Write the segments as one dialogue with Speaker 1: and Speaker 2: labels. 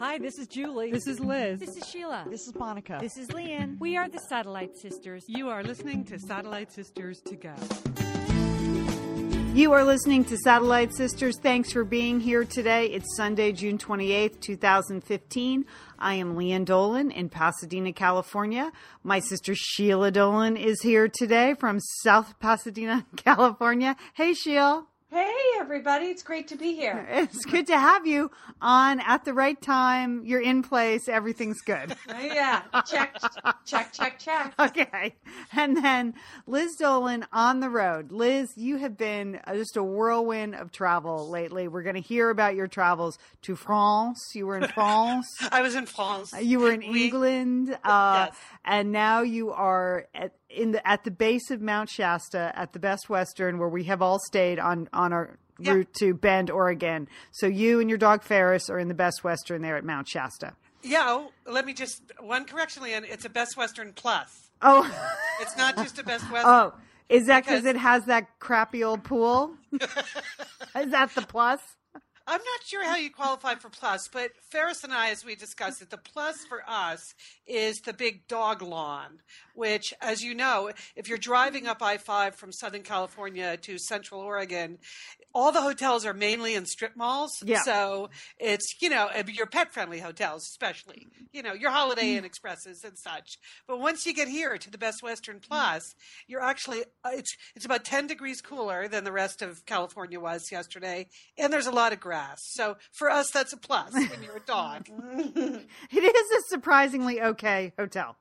Speaker 1: Hi, this is Julie.
Speaker 2: This is Liz.
Speaker 3: This is Sheila.
Speaker 4: This is Monica.
Speaker 3: This is Lian. We are the Satellite Sisters.
Speaker 2: You are listening to Satellite Sisters to Go.
Speaker 5: You are listening to Satellite Sisters. Thanks for being here today. It's Sunday, June 28th, 2015. I am Lian Dolan in Pasadena, California. My sister Sheila Dolan is here today from South Pasadena, California. Hey, Sheila.
Speaker 6: Hey, everybody. It's great to be here.
Speaker 5: It's good to have you on at the right time. You're in place. Everything's good.
Speaker 6: yeah. Check, check, check, check.
Speaker 5: Okay. And then Liz Dolan on the road. Liz, you have been just a whirlwind of travel lately. We're going to hear about your travels to France. You were in France.
Speaker 7: I was in France.
Speaker 5: You were in
Speaker 7: We-
Speaker 5: England. Uh,
Speaker 7: Yes.
Speaker 5: And now you are at, in the, at the base of Mount Shasta at the Best Western, where we have all stayed on, on our
Speaker 7: Yeah.
Speaker 5: route to Bend, Oregon. So you and your dog Ferris are in the Best Western there at Mount Shasta.
Speaker 7: Yeah, oh, let me just one correction, Lian. It's a Best Western Plus.
Speaker 5: Oh,
Speaker 7: It's not just a Best Western.
Speaker 5: oh, is that because
Speaker 7: Because-
Speaker 5: it has that crappy old pool? is that the plus?
Speaker 7: I'm not sure how you qualify for plus, but Ferris and I, as we discussed it, the plus for us is the big dog lawn, which, as you know, if you're driving up I 5 from Southern California to Central Oregon, all the hotels are mainly in strip malls.
Speaker 5: Yeah.
Speaker 7: So it's, you know, your pet friendly hotels, especially, you know, your Holiday Inn Expresses and such. But once you get here to the Best Western Plus, you're actually, uh, it's, it's about 10 degrees cooler than the rest of California was yesterday. And there's a lot of grass. So for us, that's a plus when you're a dog.
Speaker 5: It is a surprisingly okay hotel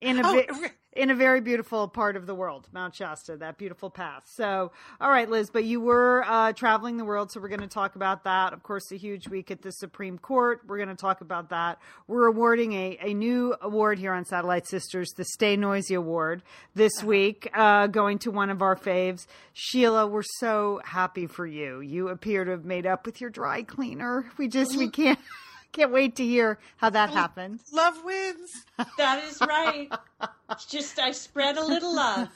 Speaker 5: in a
Speaker 7: Oh,
Speaker 5: in a very beautiful part of the world, Mount Shasta, that beautiful path. So, all right, Liz, but you were uh, traveling the world, so we're going to talk about that. Of course, a huge week at the Supreme Court. We're going to talk about that. We're awarding a, a new award here on Satellite Sisters, the Stay Noisy Award, this week, uh, going to one of our faves. Sheila, we're so happy for you. You appear to have made up with your dry cleaner. We just, we can't. Can't wait to hear how that oh, happened.
Speaker 7: Love wins.
Speaker 6: That is right. It's just I spread a little love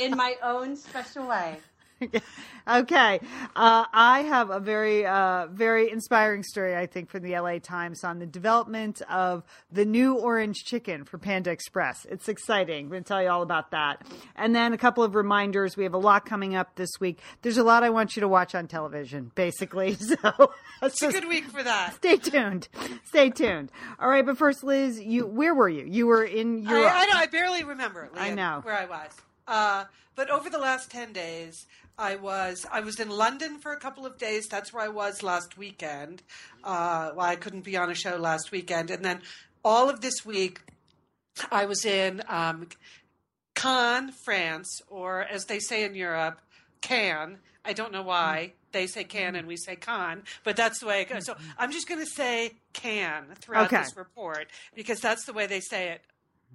Speaker 6: in my own special way.
Speaker 5: okay. Uh, I have a very, uh, very inspiring story, I think, from the LA Times on the development of the new orange chicken for Panda Express. It's exciting. I'm going to tell you all about that. And then a couple of reminders. We have a lot coming up this week. There's a lot I want you to watch on television, basically. So
Speaker 7: It's a good week for that.
Speaker 5: stay tuned. Stay tuned. All right. But first, Liz, you, where were you? You were in Europe.
Speaker 7: I, I know. I barely remember.
Speaker 5: I know.
Speaker 7: where I was. Uh, but over the last ten days, I was I was in London for a couple of days. That's where I was last weekend. Uh, well, I couldn't be on a show last weekend, and then all of this week, I was in um, Cannes, France, or as they say in Europe, Cannes. I don't know why they say can and we say con, but that's the way it goes. So I'm just going to say can throughout
Speaker 5: Okay.
Speaker 7: this report because that's the way they say it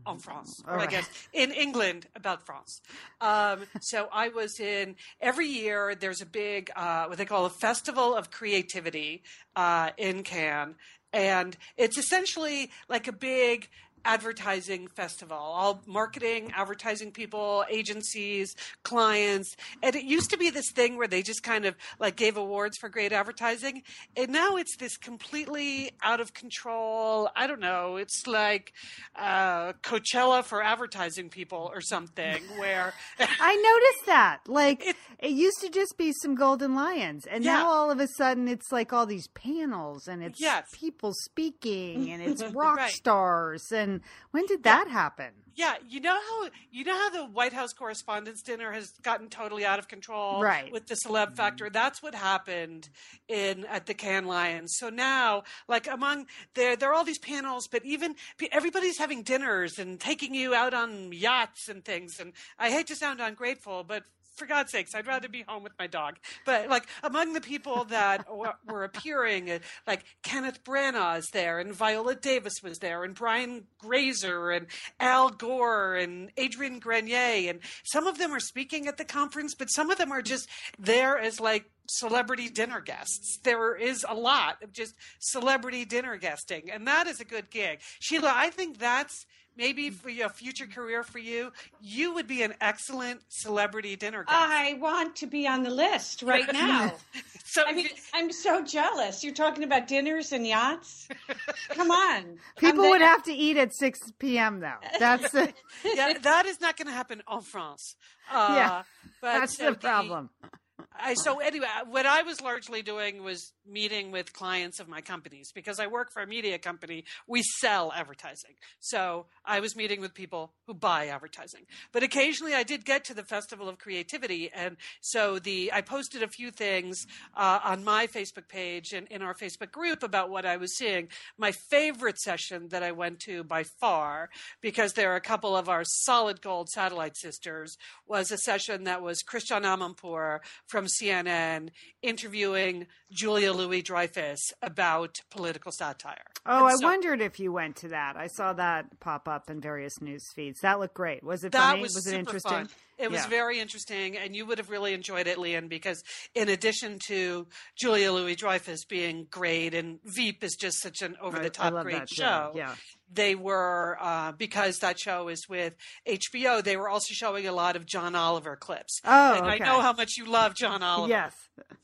Speaker 7: en France, or
Speaker 5: All
Speaker 7: I
Speaker 5: right.
Speaker 7: guess in England about France. Um, so I was in every year. There's a big uh, what they call a festival of creativity uh, in Cannes, and it's essentially like a big advertising festival all marketing advertising people agencies clients and it used to be this thing where they just kind of like gave awards for great advertising and now it's this completely out of control i don't know it's like uh, coachella for advertising people or something where
Speaker 5: I noticed that. Like it,
Speaker 7: It-
Speaker 5: used to just be some golden lions, and
Speaker 7: Yeah.
Speaker 5: now all of a sudden it's like all these panels and it's
Speaker 7: Yes.
Speaker 5: people speaking and it's rock
Speaker 7: Right.
Speaker 5: stars. And when did that happen?
Speaker 7: Yeah, you know how you know how the White House Correspondents' Dinner has gotten totally out of control,
Speaker 5: Right.
Speaker 7: With the celeb factor, mm-hmm. that's what happened in at the Cannes Lions. So now, like among there, there are all these panels, but even everybody's having dinners and taking you out on yachts and things. And I hate to sound ungrateful, but for God's sakes, I'd rather be home with my dog. But like among the people that were appearing, uh, like Kenneth Branagh is there, and Viola Davis was there, and Brian Grazer, and Al Gore, and Adrian Grenier, and some of them are speaking at the conference, but some of them are just there as like celebrity dinner guests. There is a lot of just celebrity dinner guesting, and that is a good gig. Sheila, I think that's maybe for your future career for you, you would be an excellent celebrity dinner guest.
Speaker 6: I want to be on the list right now.
Speaker 7: so
Speaker 6: I mean, I'm so jealous. You're talking about dinners and yachts. Come on.
Speaker 5: People would have to eat at 6 p.m. though. That's the,
Speaker 7: yeah, that is not going to happen en France. Uh,
Speaker 5: Yeah,
Speaker 7: but
Speaker 5: that's
Speaker 7: uh,
Speaker 5: the problem.
Speaker 7: I, so anyway, what I was largely doing was meeting with clients of my companies because I work for a media company. We sell advertising. So I was meeting with people who buy advertising. But occasionally I did get to the Festival of Creativity. And so the, I posted a few things uh, on my Facebook page and in our Facebook group about what I was seeing. My favorite session that I went to by far, because there are a couple of our solid gold satellite sisters, was a session that was Christiane Amanpour from CNN interviewing Julia Louis Dreyfus about political satire.
Speaker 5: Oh, I
Speaker 7: so-
Speaker 5: wondered if you went to that. I saw that pop up in various news feeds. That looked great. Was it
Speaker 7: That
Speaker 5: funny?
Speaker 7: was,
Speaker 5: it
Speaker 7: super
Speaker 5: interesting?
Speaker 7: Fun. It was
Speaker 5: Yeah.
Speaker 7: very interesting, and you would have really enjoyed it, Lian, because in addition to Julia Louis Dreyfus being great, and Veep is just such an over the top great
Speaker 5: that
Speaker 7: show.
Speaker 5: Yeah.
Speaker 7: They were uh, because that show is with HBO. They were also showing a lot of John Oliver clips.
Speaker 5: Oh,
Speaker 7: and I know how much you love John Oliver.
Speaker 5: Yes.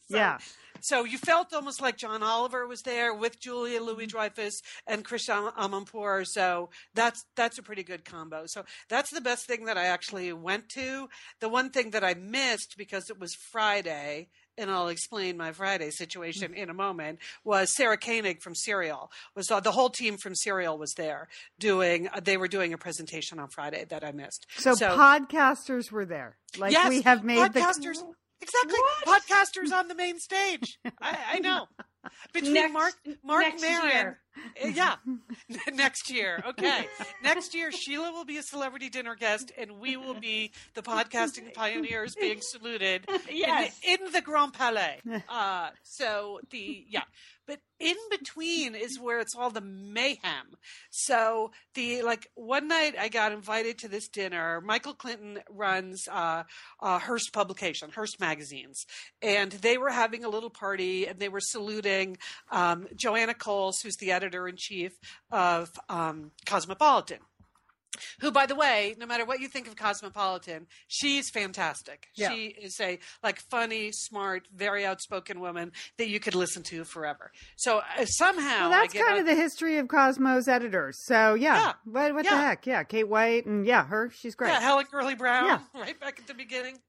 Speaker 5: yeah.
Speaker 7: So you felt almost like John Oliver was there with Julia
Speaker 5: Mm-hmm.
Speaker 7: Louis Dreyfus and Christiane Amanpour. So that's that's a pretty good combo. So that's the best thing that I actually went to. The one thing that I missed because it was Friday, and I'll explain my Friday situation
Speaker 5: Mm.
Speaker 7: in a moment, was Sarah Koenig from Serial. Was uh, the whole team from Serial was there doing? Uh, they were doing a presentation on Friday that I missed.
Speaker 5: So, podcasters were there. Like
Speaker 7: yes,
Speaker 5: we have made
Speaker 7: podcasters.
Speaker 5: the
Speaker 7: Exactly, podcasters on the main stage. I, I know. Between
Speaker 6: Next-
Speaker 7: Marc, Marc
Speaker 6: next
Speaker 7: Maron,
Speaker 6: year.
Speaker 7: Uh, yeah, next year. Okay, next year Sheila will be a celebrity dinner guest, and we will be the podcasting pioneers being saluted
Speaker 6: Yes.
Speaker 7: in, the, in the Grand Palais. Uh, so the yeah, but in between is where it's all the mayhem. So the like one night I got invited to this dinner. Michael Clinton runs uh, uh, Hearst publication, Hearst magazines, and they were having a little party and they were saluting um, Joanna Coles, who's the editor in chief of um, Cosmopolitan. Who, by the way, no matter what you think of Cosmopolitan, she's fantastic.
Speaker 5: Yeah.
Speaker 7: She is a like funny, smart, very outspoken woman that you could listen to forever. So uh, somehow,
Speaker 5: Well, that's kind
Speaker 7: a-
Speaker 5: of the history of Cosmos editors. So yeah,
Speaker 7: Yeah.
Speaker 5: what, what the heck? Yeah, Kate White and yeah, her. She's great.
Speaker 7: Yeah, Helen Gurley Brown,
Speaker 5: Yeah.
Speaker 7: right back at the beginning.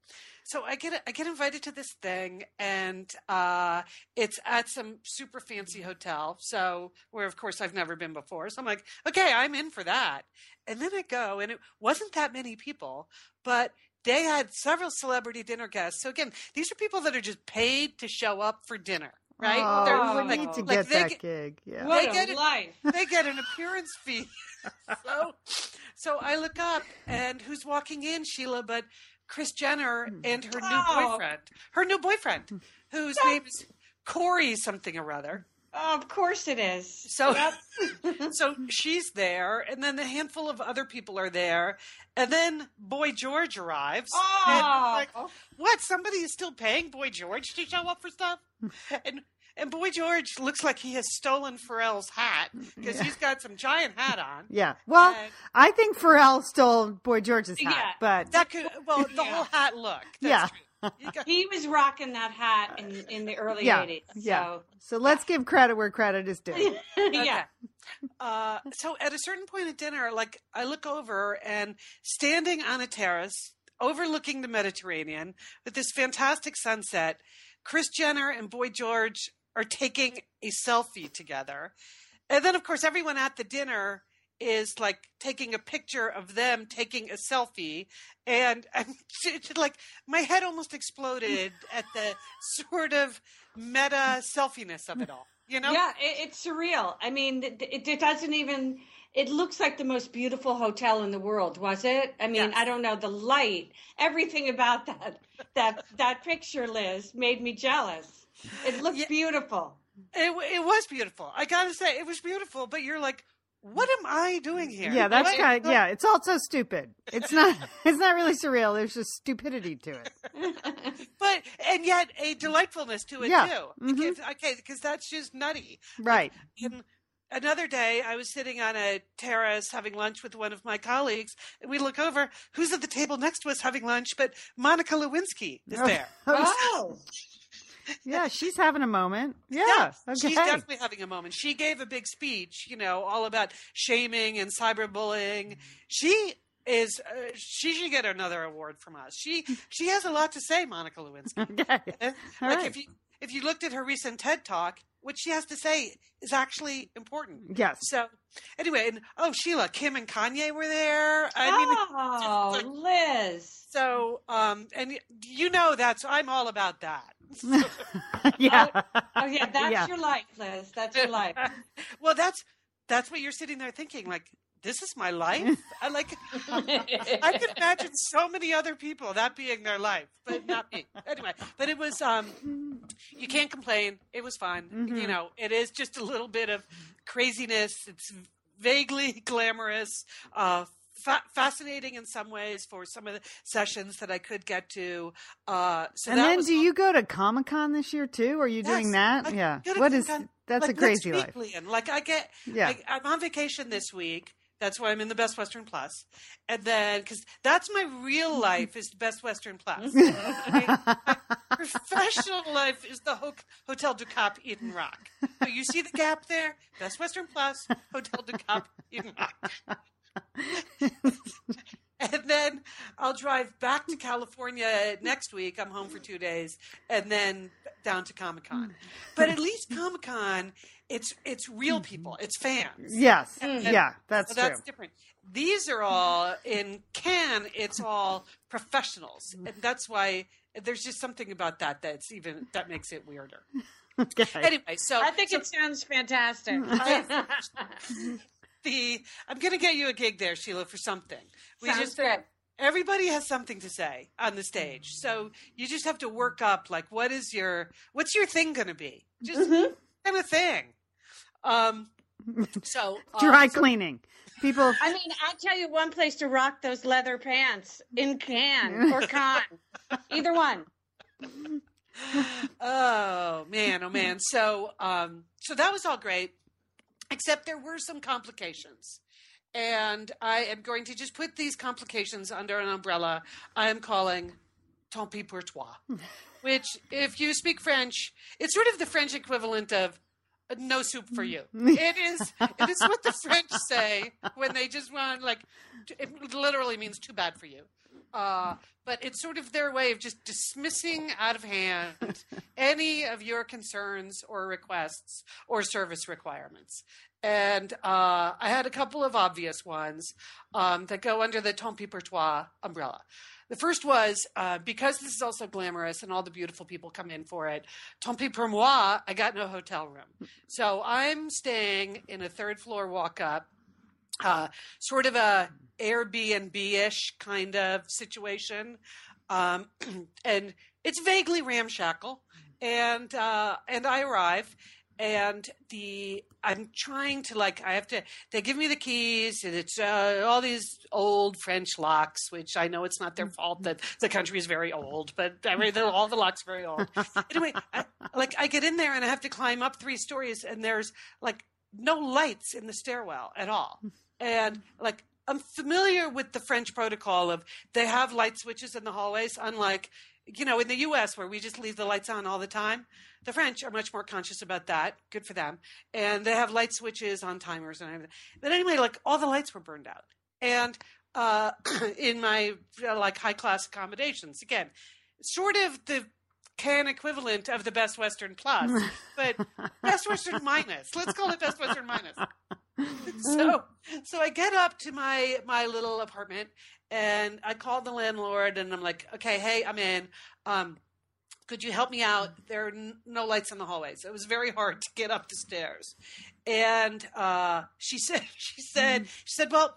Speaker 7: So I get I get invited to this thing, and uh, it's at some super fancy hotel. So where, of course, I've never been before. So I'm like, okay, I'm in for that. And then I go, and it wasn't that many people, but they had several celebrity dinner guests. So again, these are people that are just paid to show up for dinner, right?
Speaker 5: Oh,
Speaker 7: They're-
Speaker 5: we
Speaker 6: like-
Speaker 5: need to
Speaker 7: like
Speaker 5: get
Speaker 7: they
Speaker 5: that
Speaker 7: get-
Speaker 5: gig. Yeah.
Speaker 6: What
Speaker 7: They
Speaker 6: a
Speaker 7: get it.
Speaker 6: life.
Speaker 7: they get an appearance fee. so, so I look up, and who's walking in, Sheila, but Kris Jenner hmm. and her new
Speaker 6: Oh.
Speaker 7: boyfriend. Her new boyfriend, hmm. whose name is Corey something or other.
Speaker 6: Oh, of course it is.
Speaker 7: So, so she's there, and then a handful of other people are there, and then Boy George arrives. and
Speaker 6: Oh.
Speaker 7: like, what? Somebody is still paying Boy George to show up for stuff, hmm. and and Boy George looks like he has stolen Pharrell's hat because he's got some giant hat on.
Speaker 5: Yeah. Well,
Speaker 7: And-
Speaker 5: I think Pharrell stole Boy George's hat,
Speaker 6: Yeah.
Speaker 5: but
Speaker 7: That could well the
Speaker 6: Yeah.
Speaker 7: whole hat look.
Speaker 5: Yeah.
Speaker 7: True.
Speaker 6: He was rocking that hat in in the early
Speaker 5: yeah,
Speaker 6: 80s.
Speaker 5: yeah.
Speaker 6: So,
Speaker 5: So let's give credit where credit is due.
Speaker 6: yeah.
Speaker 7: Uh, so at a certain point at dinner, like I look over and standing on a terrace overlooking the Mediterranean with this fantastic sunset, Kris Jenner and Boy George are taking a selfie together. And then of course everyone at the dinner is like taking a picture of them taking a selfie and I'm like my head almost exploded at the sort of meta selfiness of it all. You know?
Speaker 6: Yeah, it, it's surreal. I mean, it, it, doesn't even. It looks like the most beautiful hotel in the world, was it? I mean,
Speaker 7: Yes.
Speaker 6: I don't know the light, everything about that that that picture, Liz, made me jealous. It looks
Speaker 7: Yeah.
Speaker 6: beautiful.
Speaker 7: It, it was beautiful. I gotta say, it was beautiful. But you're like, what am I doing here?
Speaker 5: Yeah, that's
Speaker 7: What-
Speaker 5: kind of, yeah, it's also stupid. It's not it's not really surreal. There's just stupidity to it.
Speaker 7: But and yet a delightfulness to it
Speaker 5: Yeah.
Speaker 7: too.
Speaker 5: Mhm.
Speaker 7: Because, okay, because that's just nutty.
Speaker 5: Right.
Speaker 7: And another day, I was sitting on a terrace having lunch with one of my colleagues, and we look over. Who's at the table next to us having lunch? But Monica Lewinsky is there.
Speaker 6: Oh,
Speaker 5: yeah, she's having a moment. Yeah.
Speaker 7: Yes,
Speaker 5: okay.
Speaker 7: she's definitely having a moment. She gave a big speech, you know, all about shaming and cyberbullying. She is uh, she should get another award from us. She she has a lot to say, Monica Lewinsky.
Speaker 5: okay.
Speaker 7: Eh? Like
Speaker 5: right.
Speaker 7: if you if you looked at her recent TED talk, what she has to say is actually important.
Speaker 5: Yes.
Speaker 7: So anyway, and oh Sheila, Kim and Kanye were there. I mean,
Speaker 6: oh, Liz.
Speaker 7: so um, and you know that's I'm all about that.
Speaker 5: yeah.
Speaker 6: Oh yeah, that's
Speaker 5: Yeah.
Speaker 6: your life, Liz. That's your life.
Speaker 7: well, that's that's what you're sitting there thinking. Like this is my life. I like. I can imagine so many other people that being their life, but not me. Anyway, but it was. um You can't complain. It was fun.
Speaker 5: Mm-hmm.
Speaker 7: You know, it is just a little bit of craziness. It's vaguely glamorous. Uh, fa- fascinating in some ways for some of the sessions that I could get to. Uh, so
Speaker 5: and then do you go to Comic Con this year too? Are you doing that?
Speaker 7: I
Speaker 5: yeah. What is that's
Speaker 7: like,
Speaker 5: a crazy life.
Speaker 7: Like I get,
Speaker 5: Yeah.
Speaker 7: I, I'm on vacation this week. That's why I'm in the Best Western Plus, and then because that's my real life is the Best Western Plus. my, my professional life is the Ho- Hotel du Cap Eden Rock. So you see the gap there? Best Western Plus, Hotel du Cap Eden Rock. and then I'll drive back to California next week. I'm home for two days, and then down to Comic Con. Hmm. But at least Comic Con, it's it's real mm-hmm. people, it's fans.
Speaker 5: Yes.
Speaker 7: And-
Speaker 5: Yeah, that's
Speaker 7: so that's
Speaker 5: true.
Speaker 7: different. These are all in Cannes. It's all professionals, mm-hmm. and that's why there's just something about that that's even that makes it weirder.
Speaker 5: Okay.
Speaker 7: Anyway, so
Speaker 6: I think
Speaker 7: so
Speaker 6: it sounds fantastic.
Speaker 7: the I'm going to get you a gig there, Sheila, for something. We
Speaker 6: Sounds
Speaker 7: just
Speaker 6: good.
Speaker 7: everybody has something to say on the stage, so you just have to work up like what is your what's your thing going to be? Just mm-hmm. Kind of thing. Um. So uh,
Speaker 5: Dry cleaning. People
Speaker 6: I mean, I'll tell you one place to rock those leather pants in Cannes or Con. Either one.
Speaker 7: oh man, oh man. So um so that was all great. Except there were some complications. And I am going to just put these complications under an umbrella I am calling tant pis pour toi. Which if you speak French, it's sort of the French equivalent of uh, no soup for you. It is it is what the French say when they just want like it literally means too bad for you. Uh, but it's sort of their way of just dismissing out of hand any of your concerns or requests or service requirements. And uh, I had a couple of obvious ones um, that go under the tant pis pour toi umbrella. The first was uh, because this is also glamorous and all the beautiful people come in for it. Tant pis pour moi, I got no hotel room, so I'm staying in a third floor walk up, uh, sort of a Airbnb ish kind of situation, um, and it's vaguely ramshackle. And uh, and I arrive, and the I'm trying to like I have to. They give me the keys, and it's uh, all these old French locks, which I know it's not their fault that the country is very old, but I mean all the locks are very old. Anyway, I, like I get in there and I have to climb up three stories, and there's like no lights in the stairwell at all, and like. I'm familiar with the French protocol of they have light switches in the hallways, unlike you know, in the US where we just leave the lights on all the time, the French are much more conscious about that. Good for them. And they have light switches on timers and everything. But anyway, like all the lights were burned out. And uh, in my uh, like high class accommodations, again, sort of the can equivalent of the Best Western Plus, but Best Western minus. Let's call it Best Western minus. so so I get up to my my little apartment and I called the landlord and I'm like, okay, hey, I'm in. Um, could you help me out? There are n- no lights in the hallways. It was very hard to get up the stairs. And uh, she said, she said, she said, well,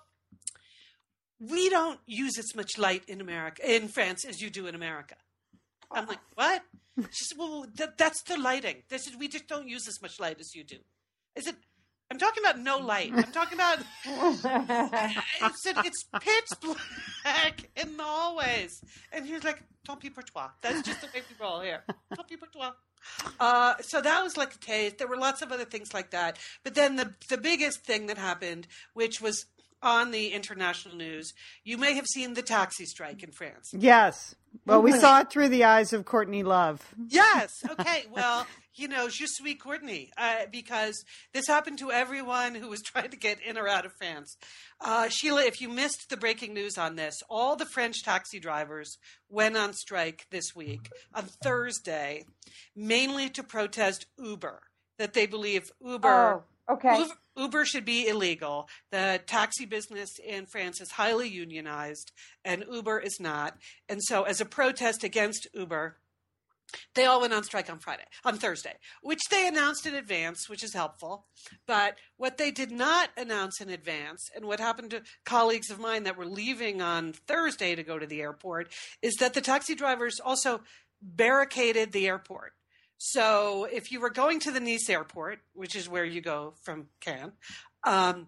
Speaker 7: we don't use as much light in America, in France, as you do in America. I'm like, what? She said, well, th- that's the lighting. This is, we just don't use as much light as you do. I said, I'm talking about no light. I'm talking about I said it's pitch black in the hallways. And he was like, tant pis pour toi. That's just the way we roll here. Tant pis pour toi. Uh, so that was like a taste. There were lots of other things like that. But then the the biggest thing that happened, which was on the international news, you may have seen the taxi strike in France.
Speaker 5: Yes. Well, we saw it through the eyes of Courtney Love.
Speaker 7: Yes. Okay. Well, you know, je suis Courtney, uh, because this happened to everyone who was trying to get in or out of France. Uh, Sheila, if you missed the breaking news on this, all the French taxi drivers went on strike this week on Thursday, mainly to protest Uber, that they believe Uber.
Speaker 6: Oh, okay.
Speaker 7: Uber, Uber should be illegal. The taxi business in France is highly unionized, and Uber is not. And so, as a protest against Uber, they all went on strike on Friday, on Thursday, which they announced in advance, which is helpful. But what they did not announce in advance, and what happened to colleagues of mine that were leaving on Thursday to go to the airport, is that the taxi drivers also barricaded the airport. So if you were going to the Nice airport, which is where you go from Cannes, um,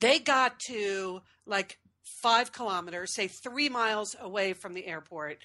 Speaker 7: they got to like five kilometers, say three miles away from the airport,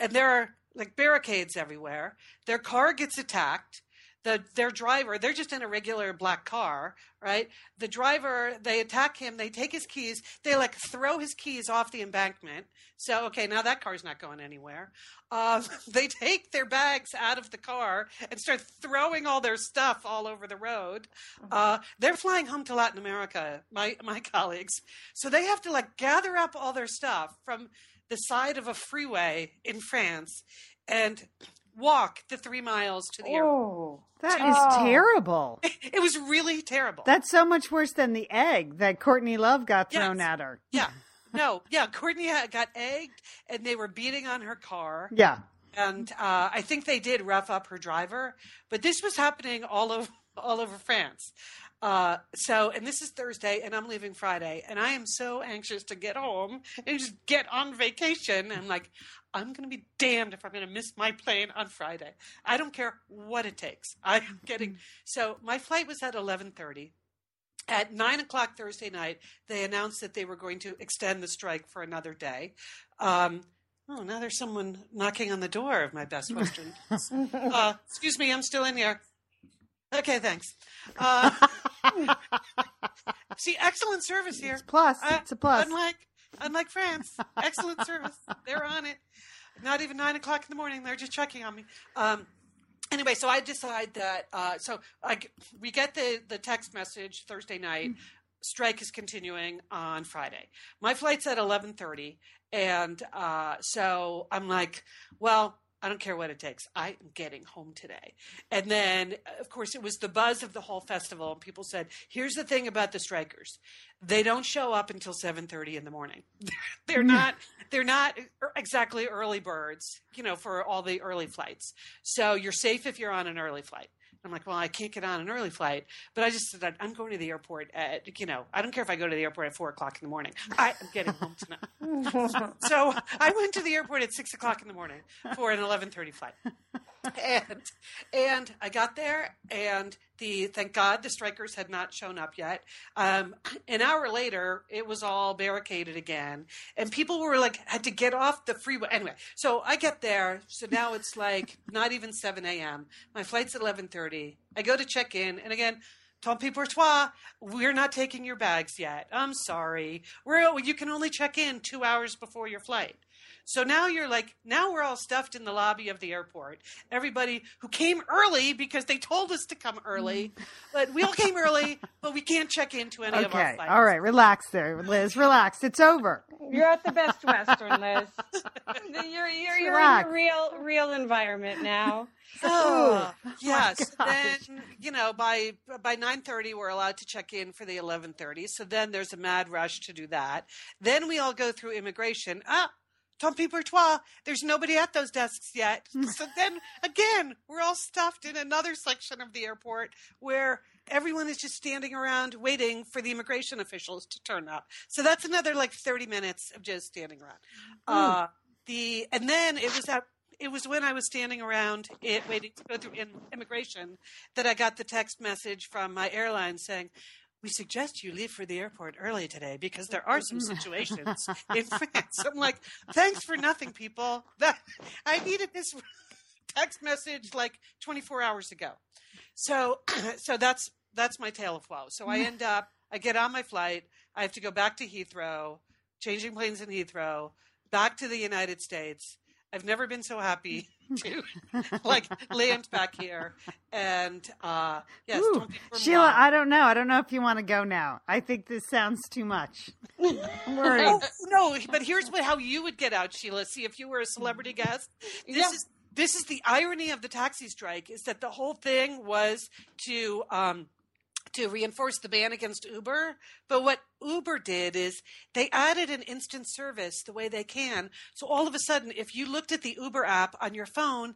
Speaker 7: and there are like barricades everywhere. Their car gets attacked. The their driver, they're just in a regular black car, right? The driver, they attack him. They take his keys. They like throw his keys off the embankment. So okay, now that car's not going anywhere. Um, they take their bags out of the car and start throwing all their stuff all over the road. Uh, they're flying home to Latin America, my my colleagues. So they have to like gather up all their stuff from the side of a freeway in France and walk the three miles to the airport.
Speaker 6: Oh.
Speaker 5: That is
Speaker 6: Oh.
Speaker 5: terrible.
Speaker 7: It was really terrible.
Speaker 5: That's so much worse than the egg that Courtney Love got
Speaker 7: Yes.
Speaker 5: thrown at her.
Speaker 7: yeah. No, yeah. Courtney got egged and they were beating on her car.
Speaker 5: Yeah.
Speaker 7: And uh, I think they did rough up her driver. But this was happening all over, all over France. Uh, so, and this is Thursday, and I'm leaving Friday, and I am so anxious to get home and just get on vacation. I'm like, I'm going to be damned if I'm going to miss my plane on Friday. I don't care what it takes. I'm getting so my flight was at 11:30. At nine o'clock Thursday night, they announced that they were going to extend the strike for another day. Um, oh, now there's someone knocking on the door of my Best Western. uh, excuse me, I'm still in here. Okay, thanks. Uh, see, excellent service here.
Speaker 5: Plus,
Speaker 7: Uh,
Speaker 5: it's a plus.
Speaker 7: Unlike, unlike France, excellent service. They're on it. Not even nine o'clock in the morning. They're just checking on me. Um, anyway, so I decide that. Uh, so I, we get the the text message Thursday night. Strike is continuing on Friday. My flight's at eleven thirty, and uh, so I'm like, well. I don't care what it takes. I am getting home today. And then, of course, it was the buzz of the whole festival, and people said, "Here's the thing about the strikers: they don't show up until 7:30 in the morning. they're not they're not er, exactly early birds, you know, for all the early flights. So you're safe if you're on an early flight. I'm like, well, I can't get on an early flight, but I just said I'm going to the airport at, you know, I don't care if I go to the airport at four o'clock in the morning. I am getting home tonight. so I went to the airport at six o'clock in the morning for an 11:30 flight and and I got there, and the thank God the strikers had not shown up yet. Um, an hour later, it was all barricaded again, and people were like had to get off the freeway. Anyway, so I get there. So now it's like not even seven a.m. My flight's at eleven thirty. I go to check in, and again. Pour toi. We're not taking your bags yet. I'm sorry. We're you can only check in two hours before your flight. So now you're like, now we're all stuffed in the lobby of the airport. Everybody who came early because they told us to come early, but we all came early, but we can't check into any of our
Speaker 5: Okay.
Speaker 7: flights.
Speaker 5: All right. Relax there, Liz. Relax. It's over.
Speaker 6: You're at the Best Western, Liz. You're you're, you're in a real real environment now.
Speaker 7: Oh, yes. then you know by by nine thirty we're allowed to check in for the eleven thirty. So then there's a mad rush to do that. Then we all go through immigration. Ah, tant pis. There's nobody at those desks yet. so then again we're all stuffed in another section of the airport where everyone is just standing around waiting for the immigration officials to turn up. So that's another like thirty minutes of just standing around. Uh, the and then it was at it was when I was standing around it, waiting to go through in, immigration that I got the text message from my airline saying, "We suggest you leave for the airport early today because there are some mm. situations in France." I'm like, "Thanks for nothing, people. That I needed this text message like 24 hours ago. So, so that's that's my tale of woe. So I mm. end up, I get on my flight, I have to go back to Heathrow, changing planes in Heathrow, back to the United States. I've never been so happy to like land back here. And uh yes,
Speaker 5: Ooh,
Speaker 7: don't
Speaker 5: Sheila,
Speaker 7: moi.
Speaker 5: I don't know. I don't know if you want to go now. I think this sounds too much. I'm worried.
Speaker 7: Oh, no, but here's what how you would get out, Sheila. See, if you were a celebrity guest, this
Speaker 6: Yeah.
Speaker 7: is this is the irony of the taxi strike is that the whole thing was to um to reinforce the ban against Uber. But what Uber did is they added an instant service the way they can. So all of a sudden, if you looked at the Uber app on your phone,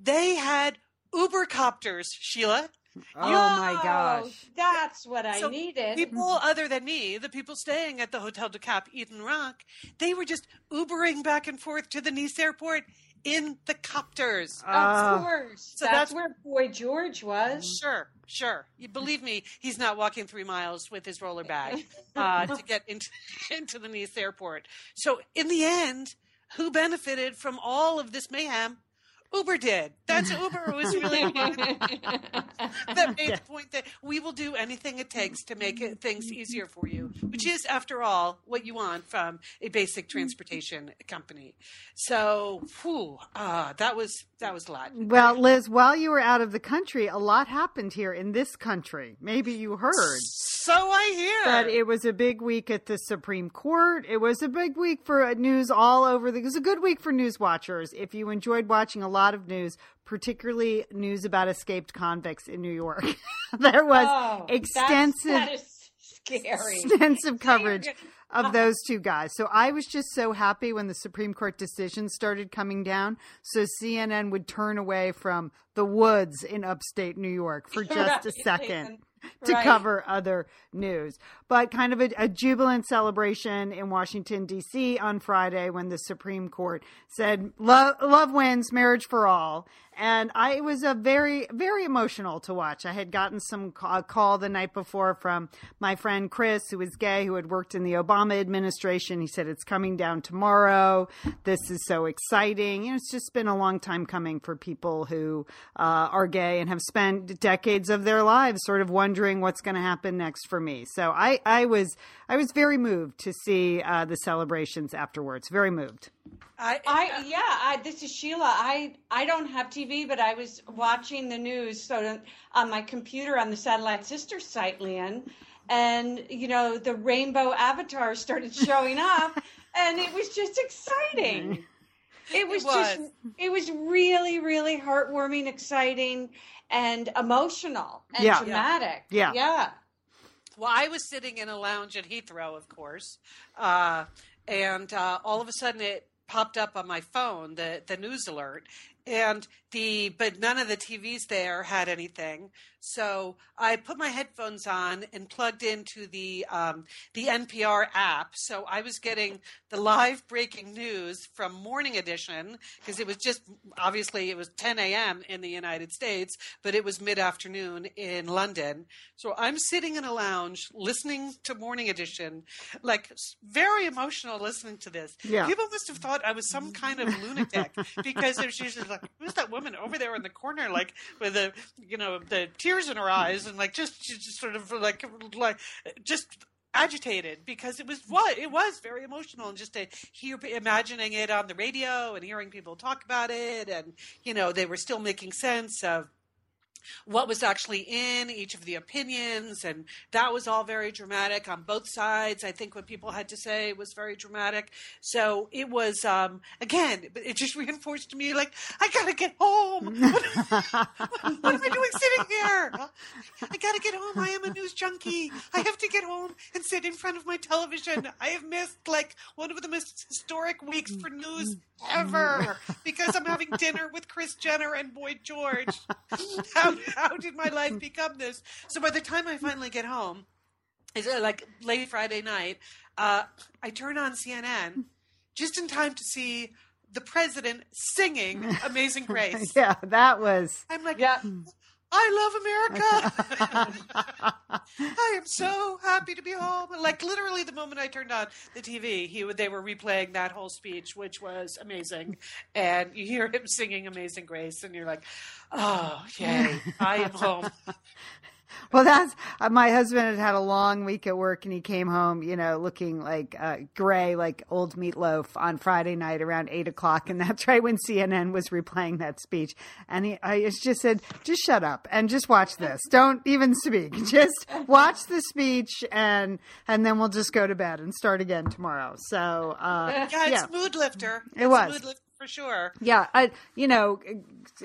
Speaker 7: they had Uber copters, Sheila.
Speaker 5: Oh my gosh.
Speaker 6: That's what I
Speaker 7: So
Speaker 6: needed.
Speaker 7: People other than me, the people staying at the Hotel du Cap Eden Rock, they were just Ubering back and forth to the Nice airport in the copters.
Speaker 6: of
Speaker 5: Oh.
Speaker 6: course.
Speaker 7: So
Speaker 6: that's,
Speaker 7: that's-
Speaker 6: where Boy George was.
Speaker 7: Sure, sure. You believe me, he's not walking three miles with his roller bag uh, to get into into the Nice airport. So in the end, who benefited from all of this mayhem? Uber did. That's Uber was really that made the point that we will do anything it takes to make it, things easier for you, which is, after all, what you want from a basic transportation company. So, whew, uh, that was that was a lot.
Speaker 5: Well, Liz, while you were out of the country, a lot happened here in this country. Maybe you heard.
Speaker 7: So I hear.
Speaker 5: But it was a big week at the Supreme Court. It was a big week for news all over. The, it was a good week for news watchers. If you enjoyed watching a lot of news, particularly news about escaped convicts in New York, there was
Speaker 6: Oh,
Speaker 5: extensive
Speaker 6: That scary.
Speaker 5: extensive coverage of those two guys. So I was just so happy when the Supreme Court decisions started coming down. So CNN would turn away from the woods in upstate New York for just a second to
Speaker 6: Right.
Speaker 5: cover other news. But kind of a, a jubilant celebration in Washington, D.C. on Friday when the Supreme Court said, love, love wins, marriage for all. And I it was a very, very emotional to watch. I had gotten some ca- call the night before from my friend Chris, who is gay, who had worked in the Obama administration. He said, It's coming down tomorrow. This is so exciting. You know, it's just been a long time coming for people who uh, are gay and have spent decades of their lives sort of wondering what's going to happen next for me. So I, I was, I was very moved to see uh, the celebrations afterwards. Very moved.
Speaker 7: I,
Speaker 6: I yeah, I, this is Sheila. I I don't have TV, but I was watching the news so on my computer on the Satellite Sisters site, Lian, and you know the rainbow avatars started showing up, and it was just exciting. It was, just
Speaker 7: was.
Speaker 6: it was really really heartwarming, exciting, and emotional and
Speaker 5: Yeah.
Speaker 6: dramatic.
Speaker 5: Yeah.
Speaker 6: yeah.
Speaker 7: Well, I was sitting in a lounge at Heathrow, of course, uh, and uh, all of a sudden it popped up on my phone the the news alert, and the but none of the TVs there had anything. So I put my headphones on and plugged into the um, the NPR app. So I was getting the live breaking news from Morning Edition because it was just obviously it was 10 a.m. in the United States, but it was mid afternoon in London. So I'm sitting in a lounge listening to Morning Edition, like very emotional listening to this.
Speaker 5: Yeah.
Speaker 7: People must have thought I was some kind of lunatic because there's usually like, who's that woman over there in the corner, like with the, you know, the tears in her eyes and like just, just sort of like, like just agitated because it was what? It was very emotional and just to hear imagining it on the radio and hearing people talk about it and you know they were still making sense of what was actually in each of the opinions and that was all very dramatic on both sides i think what people had to say was very dramatic. So it was um again it just reinforced to me like i gotta get home. What, what am i doing sitting here? I gotta get home. I am a news junkie. I have to get home and sit in front of my television. I have missed like one of the most historic weeks for news ever because i'm having dinner with kris jenner and boy george. How, how did my life become this? So by the time I finally get home, it's uh, like late Friday night, uh, I turn on CNN just in time to see the president singing Amazing Grace.
Speaker 5: Yeah, that was.
Speaker 7: I'm like,
Speaker 6: Yeah.
Speaker 7: I love America. I am so happy to be home. Like literally, the moment I turned on the TV, he would they were replaying that whole speech, which was amazing, and you hear him singing "Amazing Grace," and you're like, "Oh, yay! I am home."
Speaker 5: Well, that's uh, my husband had had a long week at work and he came home, you know, looking like uh, gray, like old meatloaf on Friday night around eight o'clock. And that's right when CNN was replaying that speech. And he, I just said, just shut up and just watch this. Don't even speak. Just watch the speech and, and then we'll just go to bed and start again tomorrow. So, uh,
Speaker 7: yeah, it's
Speaker 5: yeah.
Speaker 7: mood lifter.
Speaker 5: It
Speaker 7: It's
Speaker 5: was.
Speaker 7: For sure.
Speaker 5: Yeah, I, you know,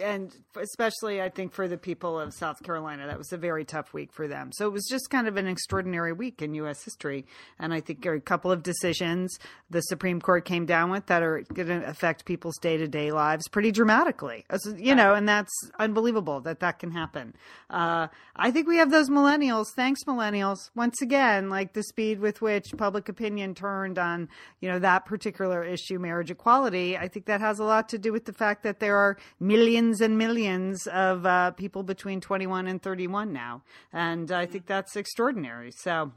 Speaker 5: and especially I think for the people of South Carolina, that was a very tough week for them. So it was just kind of an extraordinary week in U.S. history. And I think a couple of decisions the Supreme Court came down with that are going to affect people's day to day lives pretty dramatically. You know, and that's unbelievable that that can happen. Uh, I think we have those millennials. Thanks, millennials. Once again, like the speed with which public opinion turned on, you know, that particular issue, marriage equality. I think that has a lot to do with the fact that there are millions and millions of uh, people between 21 and 31 now, and I think that's extraordinary. So,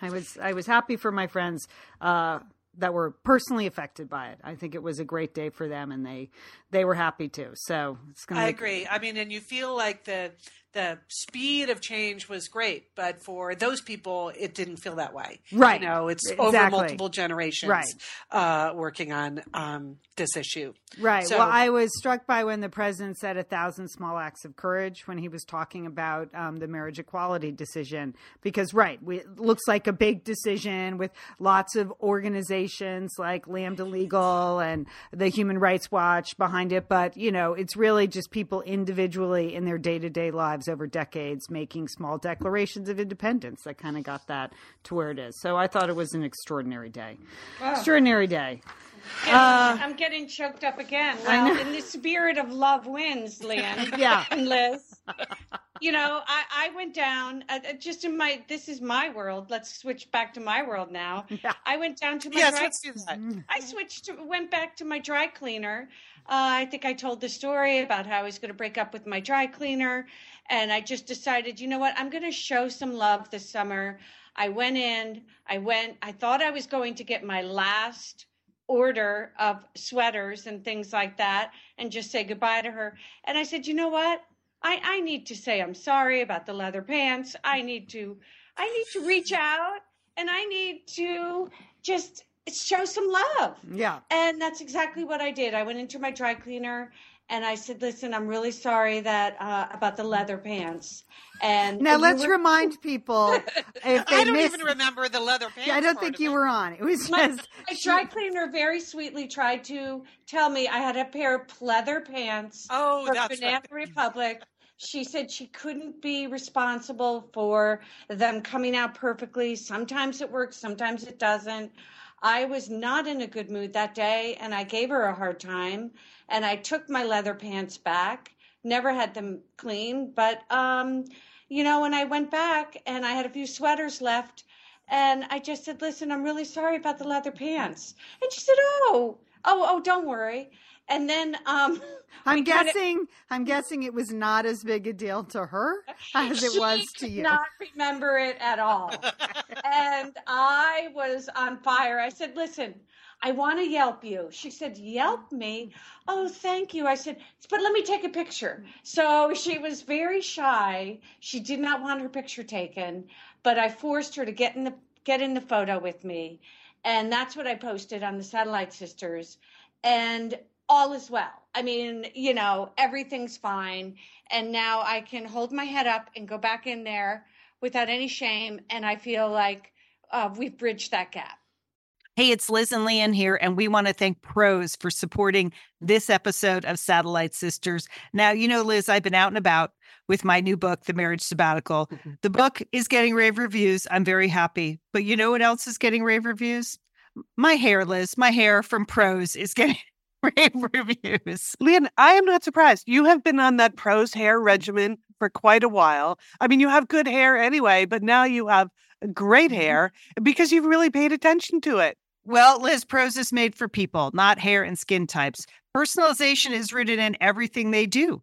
Speaker 5: I was I was happy for my friends uh, that were personally affected by it. I think it was a great day for them, and they they were happy too. So it's gonna.
Speaker 7: I agree. I mean, and you feel like the the speed of change was great, but for those people, it didn't feel that way.
Speaker 5: Right.
Speaker 7: You know, it's over multiple generations
Speaker 5: Right.
Speaker 7: uh, working on um, this issue.
Speaker 5: Right.
Speaker 7: So-
Speaker 5: well, I was struck by when the president said a thousand small acts of courage when he was talking about um, the marriage equality decision. Because, right, we, it looks like a big decision with lots of organizations like Lambda Legal and the Human Rights Watch behind it. But, you know, it's really just people individually in their day to day lives over decades making small declarations of independence that kind of got that to where it is. So I thought it was an extraordinary day. Extraordinary day.
Speaker 6: I'm getting choked up again.
Speaker 5: Uh,
Speaker 6: Well, in the spirit of love wins, Lynn
Speaker 5: Yeah.
Speaker 6: and Liz. You know, I, I went down uh, uh, just in my. This is my world. Let's switch back to my world now.
Speaker 5: Yeah.
Speaker 6: I went down to my.
Speaker 7: Yes,
Speaker 6: dry-
Speaker 7: let's do that.
Speaker 6: I switched to went back to my dry cleaner. Uh, I think I told the story about how I was going to break up with my dry cleaner, and I just decided, you know what, I'm going to show some love this summer. I went in. I went. I thought I was going to get my last order of sweaters and things like that, and just say goodbye to her. And I said, you know what, I I need to say I'm sorry about the leather pants. I need to. I need to reach out and I need to just show some love.
Speaker 5: Yeah.
Speaker 6: And that's exactly what I did. I went into my dry cleaner and I said, "Listen, I'm really sorry that uh, about the leather pants." And
Speaker 5: Now
Speaker 6: you
Speaker 5: let's
Speaker 6: were-
Speaker 5: remind people if they
Speaker 7: I don't
Speaker 5: missed.
Speaker 7: even remember the leather pants.
Speaker 5: Yeah, I don't think you
Speaker 7: it.
Speaker 5: were on. It was
Speaker 6: my,
Speaker 5: just
Speaker 6: my dry cleaner very sweetly tried to tell me I had a pair of pleather pants
Speaker 7: Oh,
Speaker 6: for
Speaker 7: that's
Speaker 6: Banana
Speaker 7: right.
Speaker 6: Republic. She said she couldn't be responsible for them coming out perfectly. Sometimes it works, sometimes it doesn't. I was not in a good mood that day and I gave her a hard time and I took my leather pants back. Never had them clean, but um you know, when I went back and I had a few sweaters left and I just said, "Listen, I'm really sorry about the leather pants." And she said, "Oh, oh, oh, don't worry." And then um
Speaker 5: I'm
Speaker 6: we kinda-
Speaker 5: guessing. I'm guessing it was not as big a deal to her as it was to you.
Speaker 6: Not remember it at all. and I was on fire. I said, "Listen, I want to Yelp you." She said, "Yelp me?" Oh, thank you. I said, "But let me take a picture." So she was very shy. She did not want her picture taken, but I forced her to get in the get in the photo with me, and that's what I posted on the Satellite Sisters, and all is well. I mean, you know, everything's fine. And now I can hold my head up and go back in there without any shame. And I feel like uh, we've bridged that gap.
Speaker 1: Hey, it's Liz and Lian here, and we want to thank Prose for supporting this episode of Satellite Sisters. Now, you know, Liz, I've been out and about with my new book, The Marriage Sabbatical. The book is getting rave reviews. I'm very happy. But you know what else is getting rave reviews? My hair, Liz, my hair from Prose is getting rave reviews.
Speaker 4: Lian, I am not surprised. You have been on that Prose hair regimen for quite a while. I mean, you have good hair anyway, but now you have great mm-hmm. hair because you've really paid attention to it.
Speaker 1: Well, Liz, Prose is made for people, not hair and skin types. Personalization is rooted in everything they do.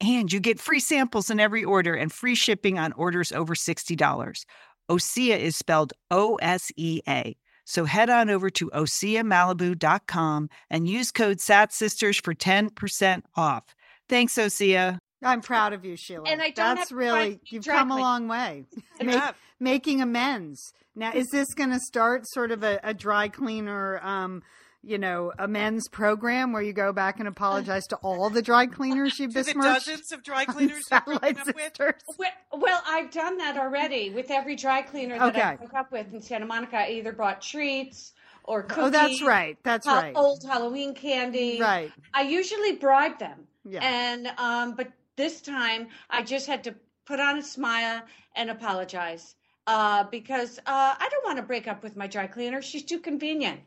Speaker 5: And you get free samples in every order and free shipping on orders over $60. Osea is spelled O S E A. So head on over to OseaMalibu.com and use code SATSisters for 10% off. Thanks, Osea.
Speaker 8: I'm proud of you, Sheila.
Speaker 6: And I don't
Speaker 8: That's
Speaker 6: have
Speaker 8: really
Speaker 6: dry-
Speaker 8: you've
Speaker 6: dry
Speaker 8: come a long way.
Speaker 9: You
Speaker 8: Make- making amends. Now, is this going to start sort of a, a dry cleaner, um, you know, amends program where you go back and apologize to all the dry cleaners you've
Speaker 9: To the
Speaker 8: besmirched?
Speaker 9: dozens of dry cleaners you're
Speaker 8: Satellite
Speaker 9: up with.
Speaker 8: sisters.
Speaker 6: Well, well, I've done that already with every dry cleaner that I
Speaker 8: Okay.
Speaker 6: broke up with in Santa Monica. I either brought treats or cookies.
Speaker 8: Oh, that's right. That's
Speaker 6: hal-
Speaker 8: right.
Speaker 6: Old Halloween candy.
Speaker 8: Right.
Speaker 6: I usually bribe them.
Speaker 8: Yeah.
Speaker 6: And um, but this time I just had to put on a smile and apologize. Uh, because uh, I don't want to break up with my dry cleaner. She's too convenient.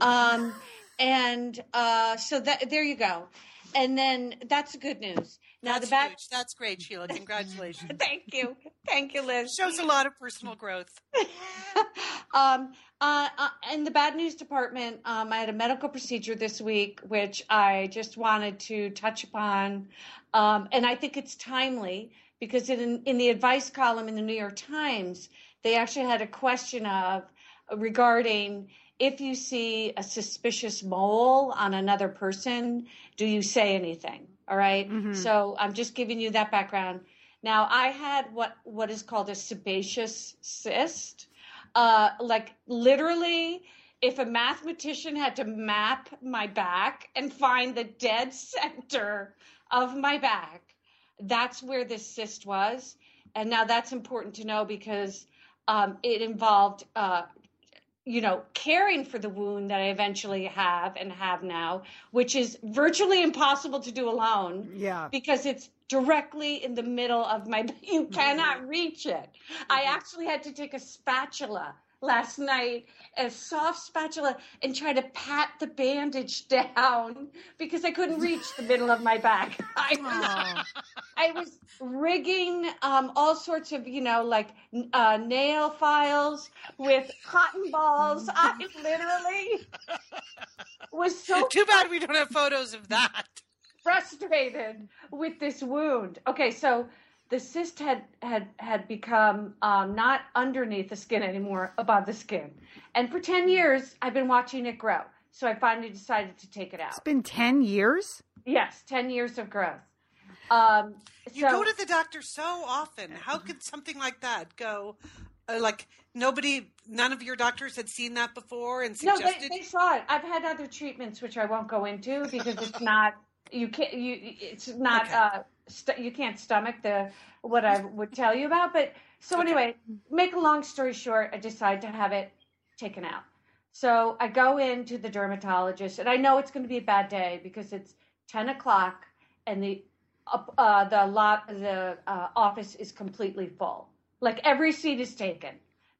Speaker 6: Um, and uh, so that there you go. And then that's the good news. Now
Speaker 9: That's
Speaker 6: the bad.
Speaker 9: huge. That's great, Sheila. Congratulations.
Speaker 6: Thank you, thank you, Liz.
Speaker 9: Shows a lot of personal growth.
Speaker 6: um, uh, uh, in the bad news department, um, I had a medical procedure this week, which I just wanted to touch upon. Um, and I think it's timely because in, in the advice column in the New York Times, they actually had a question of regarding if you see a suspicious mole on another person, do you say anything? All right?
Speaker 5: Mhm.
Speaker 6: So I'm just giving you that background. Now I had what what is called a sebaceous cyst. Uh, like literally, if a mathematician had to map my back and find the dead center of my back, that's where this cyst was. And now that's important to know because um, it involved, uh, you know, caring for the wound that I eventually have and have now, which is virtually impossible to do alone
Speaker 5: Yeah.
Speaker 6: because it's directly in the middle of my you mm-hmm. cannot reach it. I mm-hmm. actually had to take a spatula last night a soft spatula and try to pat the bandage down because i couldn't reach the middle of my back i was, I was rigging um, all sorts of you know like uh, nail files with cotton balls i literally was so
Speaker 7: Too bad we don't have photos of that.
Speaker 6: frustrated with this wound. Okay, so the cyst had had had become um, not underneath the skin anymore, above the skin, and for ten years I've been watching it grow. So I finally decided to take it out.
Speaker 5: It's been 10 years?
Speaker 6: Yes, ten years of growth. Um,
Speaker 7: You
Speaker 6: so
Speaker 7: go to the doctor so often. How could something like that go? Uh, like nobody, none of your doctors had seen that before and
Speaker 6: no,
Speaker 7: suggested.
Speaker 6: they, they saw it. I've had other treatments which I won't go into because it's not you can't you it's not
Speaker 7: Okay.
Speaker 6: uh st- you can't stomach the what I would tell you about. But so
Speaker 7: Okay.
Speaker 6: anyway, make a long story short, I decide to have it taken out. So I go into the dermatologist, and I know it's going to be a bad day because it's ten o'clock, and the uh, uh, the lot the uh, office is completely full. Like every seat is taken.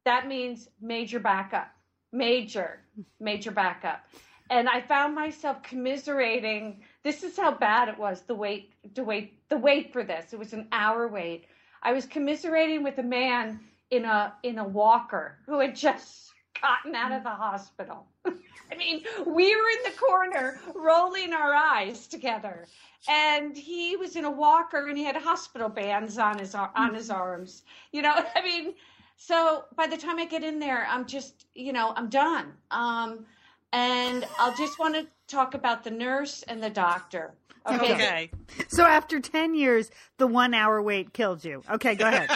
Speaker 6: That means major backup, major, major backup. And I found myself commiserating. This is how bad it was. The wait, the wait, the wait for this. It was an hour wait. I was commiserating with a man in a in a walker who had just gotten out of the hospital. I mean, we were in the corner rolling our eyes together, and he was in a walker and he had hospital bands on his on his arms. You know, I mean, so by the time I get in there, I'm just, you know, I'm done. Um, and I'll just want to talk about the nurse and the doctor. Okay.
Speaker 7: okay.
Speaker 5: So after 10 years, the one hour wait killed you. Okay, go ahead.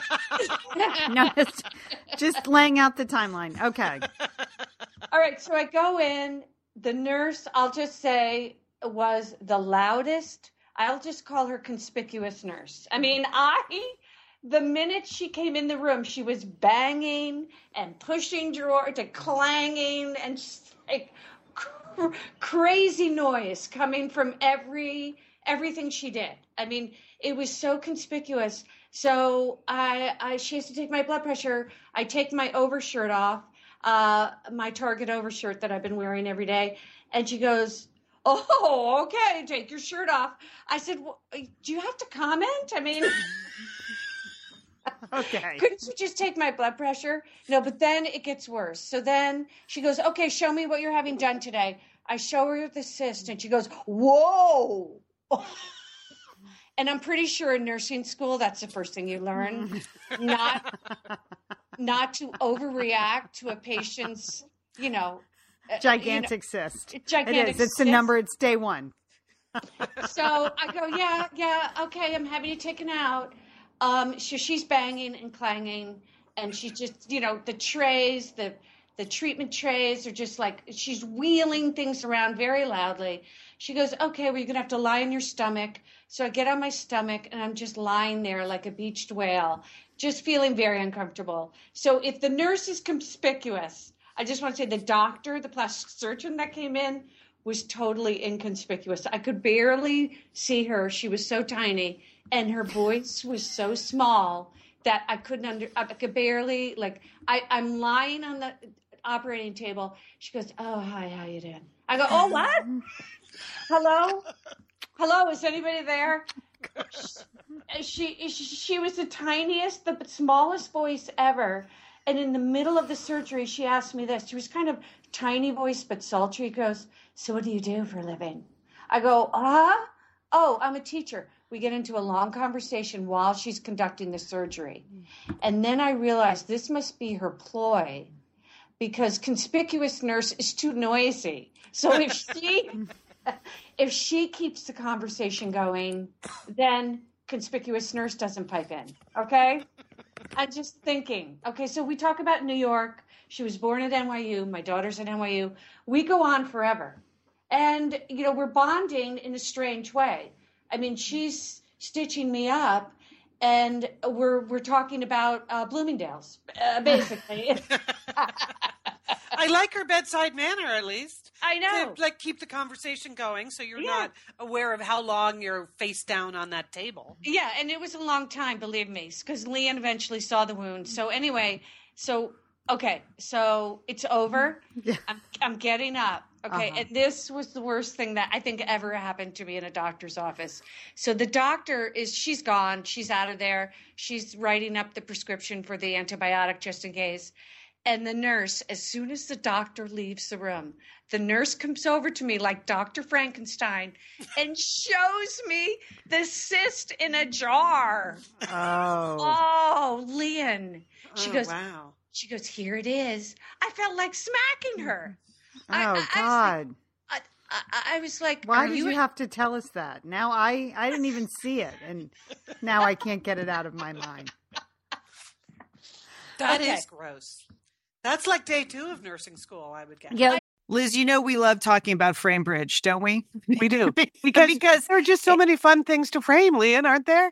Speaker 5: no, it's just laying out the timeline. Okay.
Speaker 6: All right, so I go in. The nurse, I'll just say, was the loudest. I'll just call her conspicuous nurse. I mean, I, the minute she came in the room, she was banging and pushing drawers to clanging and just like cr- crazy noise coming from every everything she did. I mean, it was so conspicuous. So I, I she has to take my blood pressure. I take my overshirt off uh, my Target overshirt that I've been wearing every day. And she goes, Oh, okay, take your shirt off. I said, well, Do you have to comment? I mean,
Speaker 5: Okay.
Speaker 6: couldn't you just take my blood pressure? No, but then it gets worse. So then she goes, Okay, show me what you're having done today. I show her the cyst, and she goes, Whoa. And I'm pretty sure in nursing school, that's the first thing you learn. not not to overreact to a patient's, you know, uh,
Speaker 5: Gigantic cyst.
Speaker 6: you know,
Speaker 5: It
Speaker 6: gigantic.
Speaker 5: is. It's the
Speaker 6: cyst.
Speaker 5: number. It's day one.
Speaker 6: So I go, yeah, yeah, okay, I'm having it taken out. Um, so she's banging and clanging, and she's just, you know, the trays, the the treatment trays are just like she's wheeling things around very loudly. She goes, okay, well, you're gonna have to lie on your stomach. So I get on my stomach, and I'm just lying there like a beached whale, just feeling very uncomfortable. So if the nurse is conspicuous, I just want to say the doctor, the plastic surgeon that came in, was totally inconspicuous. I could barely see her. She was so tiny, and her voice was so small that I couldn't under. I could barely like. I I'm lying on the operating table. She goes, "Oh hi, how you doing?" I go, "Oh what? Hello, hello. Is anybody there?" She she she was the tiniest, the smallest voice ever. And in the middle of the surgery, she asked me this. She was kind of tiny voice but sultry. Goes, so what do you do for a living? I go, huh? Oh, I'm a teacher. We get into a long conversation while she's conducting the surgery. And then I realized this must be her ploy because conspicuous nurse is too noisy. So if she if she keeps the conversation going, then conspicuous nurse doesn't pipe in. Okay. I'm just thinking. Okay, so we talk about New York. She was born at NYU. My daughter's at NYU. We go on forever. And, you know, we're bonding in a strange way. I mean, she's stitching me up and we're we're talking about uh, Bloomingdale's, uh, basically.
Speaker 10: I like her bedside manner, at least.
Speaker 6: I know.
Speaker 10: To, like keep the conversation going, so you're
Speaker 6: Yeah.
Speaker 10: not aware of how long you're face down on that table.
Speaker 6: Yeah, and it was a long time, believe me, because Lian eventually saw the wound. So anyway, so okay, so it's over.
Speaker 3: Yeah.
Speaker 6: I'm I'm getting up. Okay,
Speaker 3: Uh-huh.
Speaker 6: and this was the worst thing that I think ever happened to me in a doctor's office. So the doctor is she's gone, she's out of there. She's writing up the prescription for the antibiotic just in case. And the nurse, as soon as the doctor leaves the room, the nurse comes over to me like Dr. Frankenstein and shows me the cyst in a jar.
Speaker 3: Oh.
Speaker 6: Oh, Lian. She
Speaker 10: oh,
Speaker 6: goes,
Speaker 10: "Wow."
Speaker 6: she goes, here it is. I felt like smacking her.
Speaker 3: Oh
Speaker 6: I- I- I was like-
Speaker 3: God.
Speaker 6: I, I, I was like,
Speaker 3: Why
Speaker 6: are
Speaker 3: did
Speaker 6: you,
Speaker 3: you have to tell us that? Now I I didn't even see it and now I can't get it out of my mind.
Speaker 10: That is
Speaker 6: Okay.
Speaker 10: gross. That's like day two of nursing school, I would guess.
Speaker 3: Yeah,
Speaker 5: Liz, you know we love talking about Framebridge, don't we?
Speaker 7: We do.
Speaker 5: because,
Speaker 7: Because there are just so many fun things to frame, Lian, aren't there?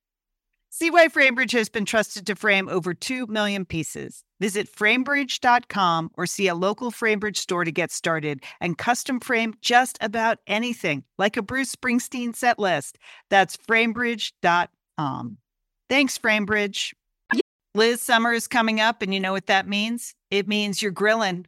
Speaker 5: See why FrameBridge has been trusted to frame over 2 million pieces. Visit framebridge.com or see a local FrameBridge store to get started and custom frame just about anything, like a Bruce Springsteen set list. That's framebridge.com. Thanks, FrameBridge. Liz, summer is coming up, and you know what that means? It means you're grilling.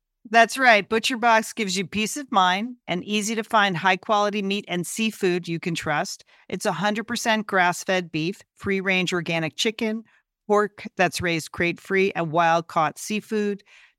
Speaker 5: That's right. Butcher Box gives you peace of mind and easy to find high quality meat and seafood you can trust. It's 100% grass fed beef, free range organic chicken, pork that's raised crate free, and wild caught seafood.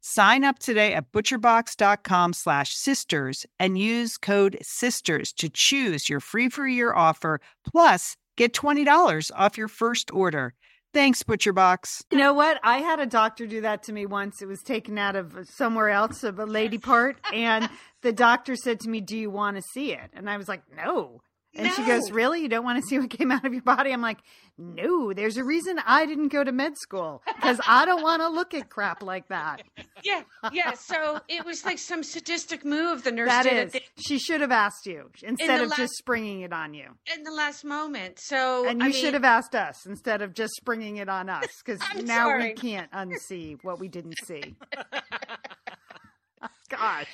Speaker 1: Sign up today at butcherbox.com slash sisters and use code SISTERS to choose your free for year offer. Plus, get $20 off your first order. Thanks, ButcherBox.
Speaker 5: You know what? I had a doctor do that to me once. It was taken out of uh, somewhere else, of a lady part. And the doctor said to me, Do you want to see it? And I was like, No. And she goes, Really? You don't want to see what came out of your body? I'm like, No, there's a reason I didn't go to med school because I don't want to look at crap like that.
Speaker 6: Yeah, yeah. So it was like some sadistic move the nurse
Speaker 5: That
Speaker 6: did
Speaker 5: is,
Speaker 6: the,
Speaker 5: she should have asked you instead of
Speaker 6: last-
Speaker 5: just springing it on you.
Speaker 6: in the last moment. So
Speaker 5: And
Speaker 6: I
Speaker 5: you
Speaker 6: mean,
Speaker 5: should have asked us instead of just springing it on us because now we can't unsee what we didn't see. Gosh.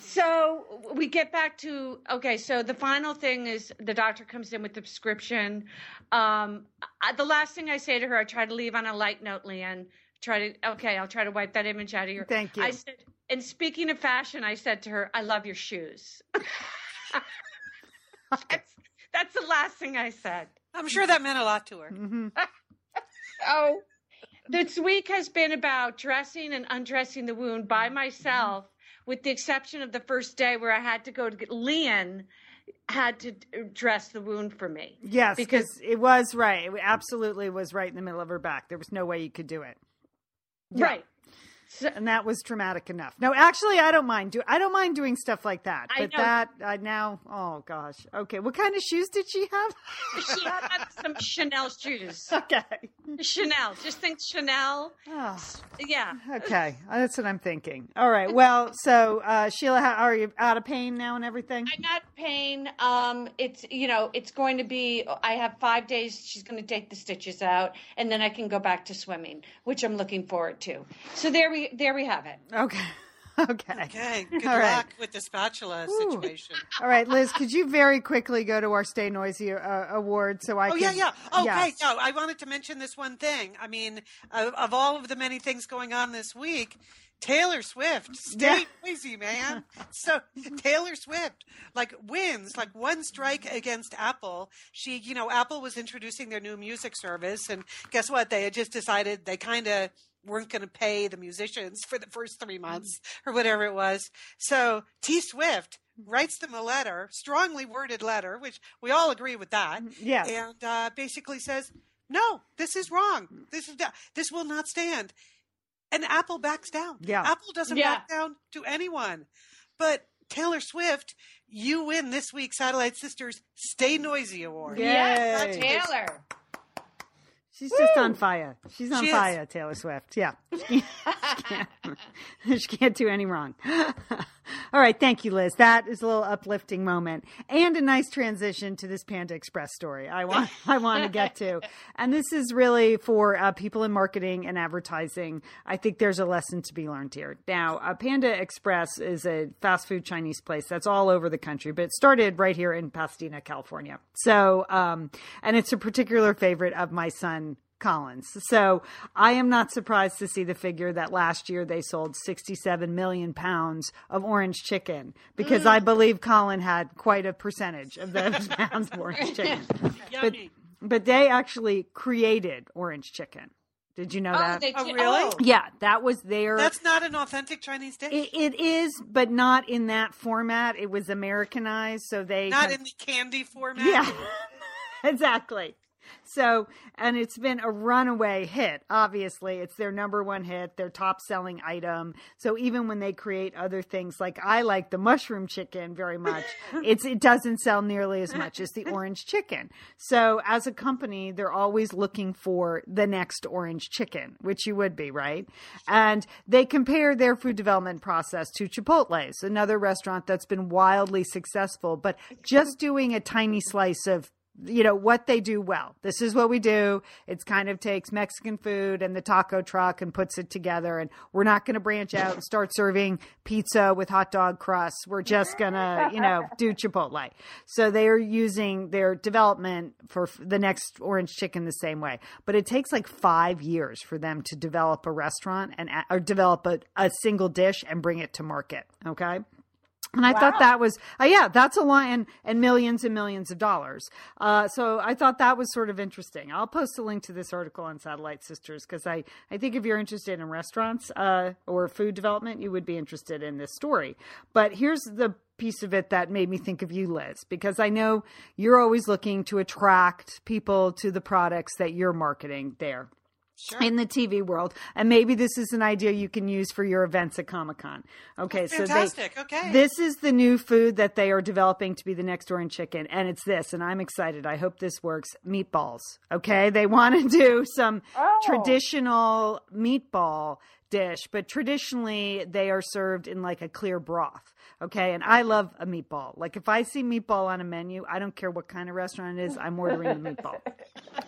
Speaker 6: So we get back to okay. So the final thing is the doctor comes in with the prescription. Um, I, the last thing I say to her, I try to leave on a light note, Lian. Try to okay. I'll try to wipe that image out of your.
Speaker 5: Thank you.
Speaker 6: I said, and speaking of fashion, I said to her, "I love your shoes." that's, that's the last thing I said.
Speaker 7: I'm sure that meant a lot to her.
Speaker 5: hmm
Speaker 6: Oh, this week has been about dressing and undressing the wound by myself, with the exception of the first day where I had to go to get Lian had to dress the wound for me.
Speaker 5: Yes,
Speaker 6: Because-
Speaker 5: because it was right. It absolutely was right in the middle of her back. There was no way you could do it. Yeah.
Speaker 6: Right.
Speaker 5: And that was traumatic enough. No, actually, I don't mind do. I don't mind doing stuff like that. But that I now. Oh gosh. Okay. What kind of shoes did she have?
Speaker 6: she had some Chanel shoes.
Speaker 5: okay.
Speaker 6: Chanel. Just think Chanel.
Speaker 5: Oh,
Speaker 6: Yeah.
Speaker 5: okay. That's what I'm thinking. All right. Well, so uh, Sheila, how, are you out of pain now and everything?
Speaker 6: I'm not pain. Um, it's you know, it's going to be. I have five days. She's going to take the stitches out, and then I can go back to swimming, which I'm looking forward to. So there we there we have it.
Speaker 5: Okay. Okay.
Speaker 7: Okay, good
Speaker 5: All
Speaker 7: luck
Speaker 5: right.
Speaker 7: with the spatula
Speaker 5: Ooh.
Speaker 7: situation.
Speaker 5: All right, Liz, could you very quickly go to our Stay Noisy uh, award so I
Speaker 7: Oh
Speaker 5: can?
Speaker 7: yeah, yeah. Okay,
Speaker 5: Yes.
Speaker 7: no, I wanted to mention this one thing. I mean, of, of all of the many things going on this week, Taylor Swift, stay
Speaker 5: Yeah.
Speaker 7: noisy, man. So Taylor Swift, like wins, like one strike against Apple. She, you know, Apple was introducing their new music service, and guess what? They had just decided they kind of weren't going to pay the musicians for the first three mm-hmm. months or whatever it was. So T Swift mm-hmm. writes them a letter, strongly worded letter, which we all agree with that mm-hmm.
Speaker 5: Yes.
Speaker 7: and uh, basically says, "No, this is wrong. This is this will not stand." And Apple backs down.
Speaker 5: Yeah.
Speaker 7: Apple doesn't
Speaker 6: Yeah.
Speaker 7: back down to anyone. But Taylor Swift, you win this week's Satellite Sisters Stay Noisy Award.
Speaker 5: Yeah.
Speaker 6: Yes,
Speaker 5: Yay.
Speaker 6: Taylor.
Speaker 5: She's just on fire. She's on
Speaker 7: She is.
Speaker 5: fire, Taylor Swift. Yeah. She can't, she can't do any wrong. All right. Thank you, Liz. That is a little uplifting moment and a nice transition to this Panda Express story I want, I want to get to. And this is really for uh, people in marketing and advertising. I think there's a lesson to be learned here. Now, uh, Panda Express is a fast food Chinese place that's all over the country, but it started right here in Pasadena, California. So, um, and it's a particular favorite of my son Collins. So I am not surprised to see the figure that last year they sold 67 million pounds of orange chicken because I mm. believe Colin had quite a percentage of those pounds of orange chicken. But, but they actually created orange chicken. Did you know
Speaker 6: Oh,
Speaker 5: that?
Speaker 6: they
Speaker 7: Oh, really?
Speaker 6: oh.
Speaker 5: yeah, that was their.
Speaker 7: That's not an authentic Chinese dish.
Speaker 5: it, it is, but not in that format. It was Americanized, so they
Speaker 7: not
Speaker 5: kind-
Speaker 7: in the candy format.
Speaker 5: yeah, exactly. So, and it's been a runaway hit. Obviously, it's their number one hit, their top selling item. So even when they create other things, like I like the mushroom chicken very much, it's it doesn't sell nearly as much as the orange chicken. So as a company, they're always looking for the next orange chicken, which you would be right. And they compare their food development process to Chipotle's, another restaurant that's been wildly successful, but just doing a tiny slice of you know what they do well. This is what we do. It's kind of takes mexican food and the taco truck and puts it together. And we're not going to branch out and start serving pizza with hot dog crusts. We're just going to you know do chipotle. So they are using their development for the next orange chicken the same way. But it takes like five years for them to develop a restaurant and or develop a, a single dish and bring it to market okay And I thought that was, uh, yeah, that's a lot, and, and millions and millions of dollars. Uh, so I thought that was sort of interesting. I'll post a link to this article on Satellite Sisters because I, I think if you're interested in restaurants uh, or food development, you would be interested in this story. But here's the piece of it that made me think of you, Liz, because I know you're always looking to attract people to the products that you're marketing there
Speaker 7: Sure.
Speaker 5: in the TV world. And maybe this is an idea you can use for your events at Comic Con. Okay, so they,
Speaker 7: Fantastic. okay.
Speaker 5: this is the new food that they are developing to be the next orange chicken, and it's this, and I'm excited. I hope this works. Meatballs. Okay, they want to do some
Speaker 11: Oh.
Speaker 5: traditional meatball dish, but traditionally they are served in like a clear broth. Okay, and I love a meatball. Like if I see meatball on a menu, I don't care what kind of restaurant it is, I'm ordering the meatball.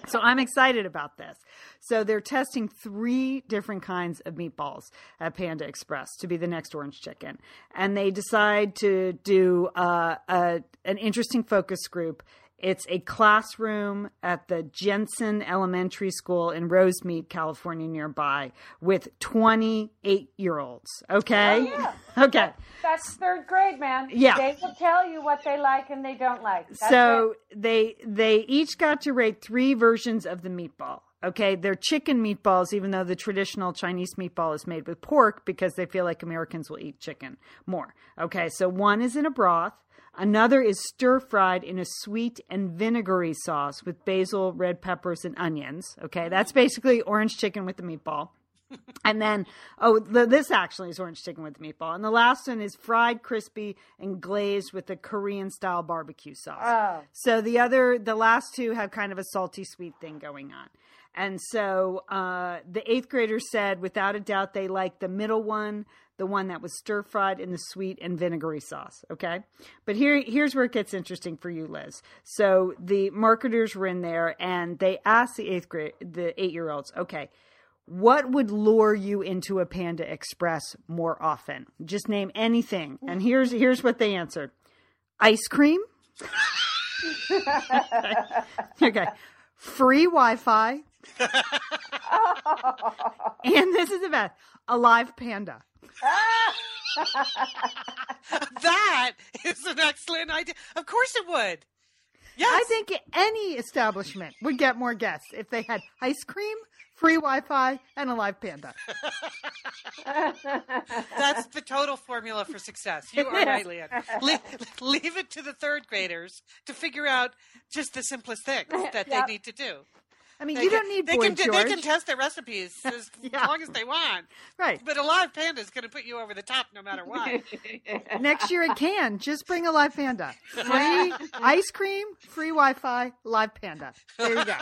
Speaker 5: So I'm excited about this. So they're testing three different kinds of meatballs at Panda Express to be the next orange chicken, and they decide to do uh, a an interesting focus group. It's a classroom at the Jensen Elementary School in Rosemead, California, nearby, with 28 year olds. Okay.
Speaker 11: Oh, yeah.
Speaker 5: Okay.
Speaker 11: That's third grade, man.
Speaker 5: Yeah.
Speaker 11: They will tell you what they like and they don't like. That's
Speaker 5: so they they each got to rate three versions of the meatball. Okay, they're chicken meatballs, even though the traditional Chinese meatball is made with pork because they feel like Americans will eat chicken more. Okay, so one is in a broth, another is stir fried in a sweet and vinegary sauce with basil, red peppers, and onions. Okay, that's basically orange chicken with the meatball. And then, oh, the, this actually is orange chicken with the meatball. And the last one is fried, crispy, and glazed with a Korean style barbecue sauce.
Speaker 11: Oh.
Speaker 5: So the other, the last two have kind of a salty sweet thing going on. And so uh, the eighth graders said, without a doubt, they liked the middle one, the one that was stir fried in the sweet and vinegary sauce. Okay, but here, here's where it gets interesting for you, Liz. So the marketers were in there, and they asked the eighth grade, the eight year olds, okay. What would lure you into a Panda Express more often? Just name anything. And here's here's what they answered. Ice cream. okay. Free Wi-Fi. and this is the best. A live panda.
Speaker 7: that is an excellent idea. Of course it would. Yes.
Speaker 5: I think any establishment would get more guests if they had ice cream, free Wi-Fi, and a live panda.
Speaker 7: That's the total formula for success. You are right, Lian. Le- leave it to the third graders to figure out just the simplest things that
Speaker 11: Yep.
Speaker 7: they need to do.
Speaker 5: I mean,
Speaker 7: They
Speaker 5: you
Speaker 7: can-
Speaker 5: don't need
Speaker 7: they
Speaker 5: Boy
Speaker 7: can,
Speaker 5: George.
Speaker 7: they can test their recipes as
Speaker 5: Yeah.
Speaker 7: long as they want.
Speaker 5: right.
Speaker 7: But a live panda is going to put you over the top no matter what.
Speaker 5: Next year it can. Just bring a live panda. Free ice cream, free Wi-Fi, live panda. There you go.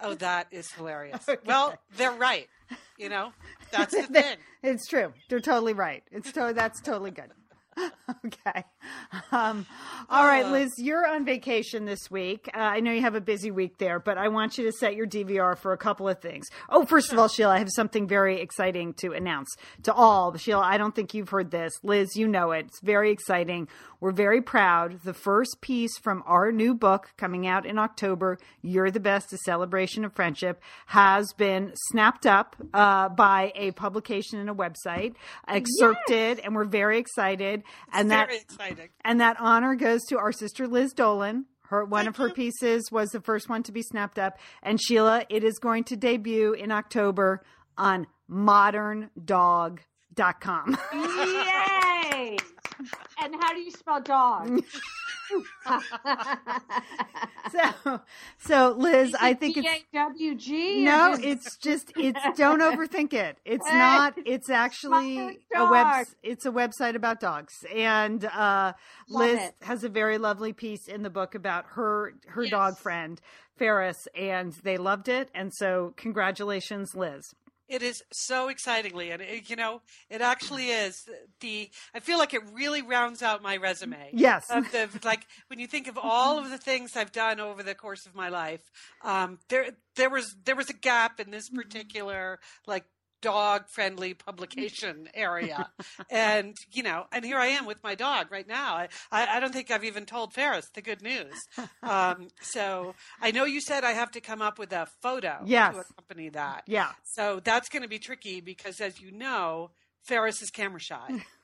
Speaker 7: oh, that is hilarious. Well, they're right. You know, that's the thing.
Speaker 5: It's true. They're totally right. It's to- that's totally good. okay. Um, all right,
Speaker 7: Uh.
Speaker 5: Liz, you're on vacation this week. Uh, I know you have a busy week there, but I want you to set your DVR for a couple of things. Oh, first of all, Sheila, I have something very exciting to announce to all. Sheila, I don't think you've heard this. Liz, you know it. It's very exciting. We're very proud. The first piece from our new book coming out in October, You're the Best, A Celebration of Friendship, has been snapped up uh, by a publication and a website, excerpted, and we're very excited. And that
Speaker 7: exciting.
Speaker 5: and that honor goes to our sister Liz Dolan. Her one of her pieces was the first one to be snapped up. And Sheila, it is going to debut in October on moderndog.com.
Speaker 11: Yay! and how do you spell dog?
Speaker 5: so so Liz, I think it's
Speaker 11: D-A-W-G?
Speaker 5: no, it's just it's don't overthink it. It's not it's actually a web it's a website about dogs. And uh Liz
Speaker 11: it.
Speaker 5: has a very lovely piece in the book about her her
Speaker 7: Yes.
Speaker 5: dog friend Ferris and they loved it and so congratulations Liz.
Speaker 7: It is so excitingly, and it, you know, it actually is the. I feel like it really rounds out my resume.
Speaker 5: Yes.
Speaker 7: Of the like when you think of all of the things I've done over the course of my life, um, there there was there was a gap in this particular like dog friendly publication area, and you know, and here I am with my dog right now. I I, I don't think I've even told Ferris the good news. Um, so I know you said I have to come up with a photo
Speaker 5: Yes.
Speaker 7: to accompany that.
Speaker 5: Yeah.
Speaker 7: So that's going to be tricky because, as you know, Ferris is camera shy.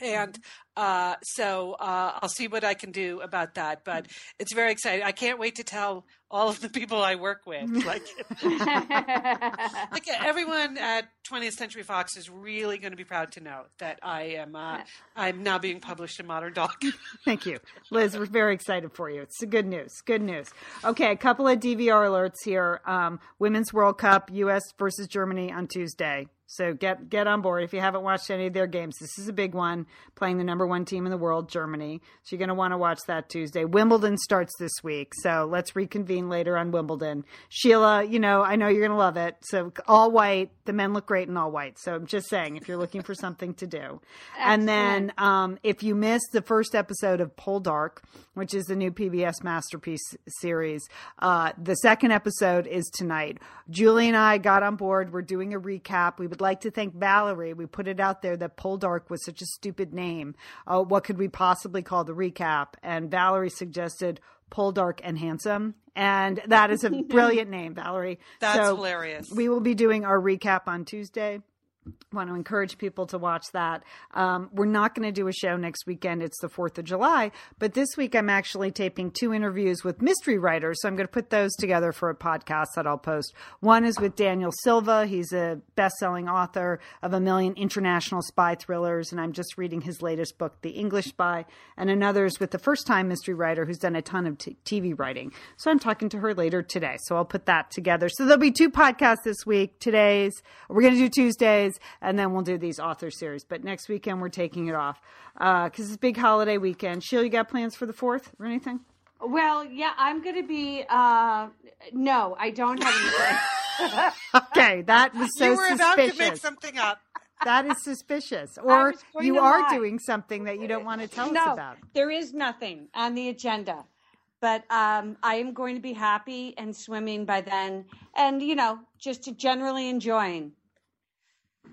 Speaker 7: And uh, so uh, I'll see what I can do about that. But it's very exciting. I can't wait to tell all of the people I work with. Like, like everyone at 20th Century Fox is really going to be proud to know that I am uh, I'm now being published in Modern Dog.
Speaker 5: Thank you, Liz. We're very excited for you. It's good news. Good news. Okay, a couple of DVR alerts here. Um, Women's World Cup, U.S. versus Germany on Tuesday. So get get on board if you haven't watched any of their games. This is a big one, playing the number one team in the world, Germany. So you're going to want to watch that Tuesday. Wimbledon starts this week, so let's reconvene later on Wimbledon. Sheila, you know I know you're going to love it. So all white, the men look great in all white. So I'm just saying, if you're looking for something to do, and then um, if you missed the first episode of Poldark, which is the new PBS masterpiece series, uh, the second episode is tonight. Julie and I got on board. We're doing a recap. We would like to thank Valerie. We put it out there that Poldark was such a stupid name. Uh, what could we possibly call the recap? And Valerie suggested Poldark and Handsome. And that is a brilliant name, Valerie.
Speaker 7: That's
Speaker 5: So
Speaker 7: hilarious.
Speaker 5: We will be doing our recap on Tuesday want to encourage people to watch that. Um, we're not going to do a show next weekend. It's the 4th of July. But this week, I'm actually taping two interviews with mystery writers. So I'm going to put those together for a podcast that I'll post. One is with Daniel Silva. He's a best selling author of a million international spy thrillers. And I'm just reading his latest book, The English Spy. And another is with the first time mystery writer who's done a ton of t- TV writing. So I'm talking to her later today. So I'll put that together. So there'll be two podcasts this week. Today's, we're going to do Tuesdays and then we'll do these author series. But next weekend we're taking it off because it's a big holiday weekend. Sheila, you got plans for the fourth or anything?
Speaker 11: well, yeah, I'm going to be. Uh, no, I don't have anything.
Speaker 5: Okay, that was so
Speaker 7: you were about to make something up.
Speaker 5: That is suspicious. Or you are
Speaker 11: lie.
Speaker 5: doing something that you don't want to tell us about.
Speaker 11: there is nothing on the agenda. But um, I am going to be happy and swimming by then, and you know, just generally enjoying.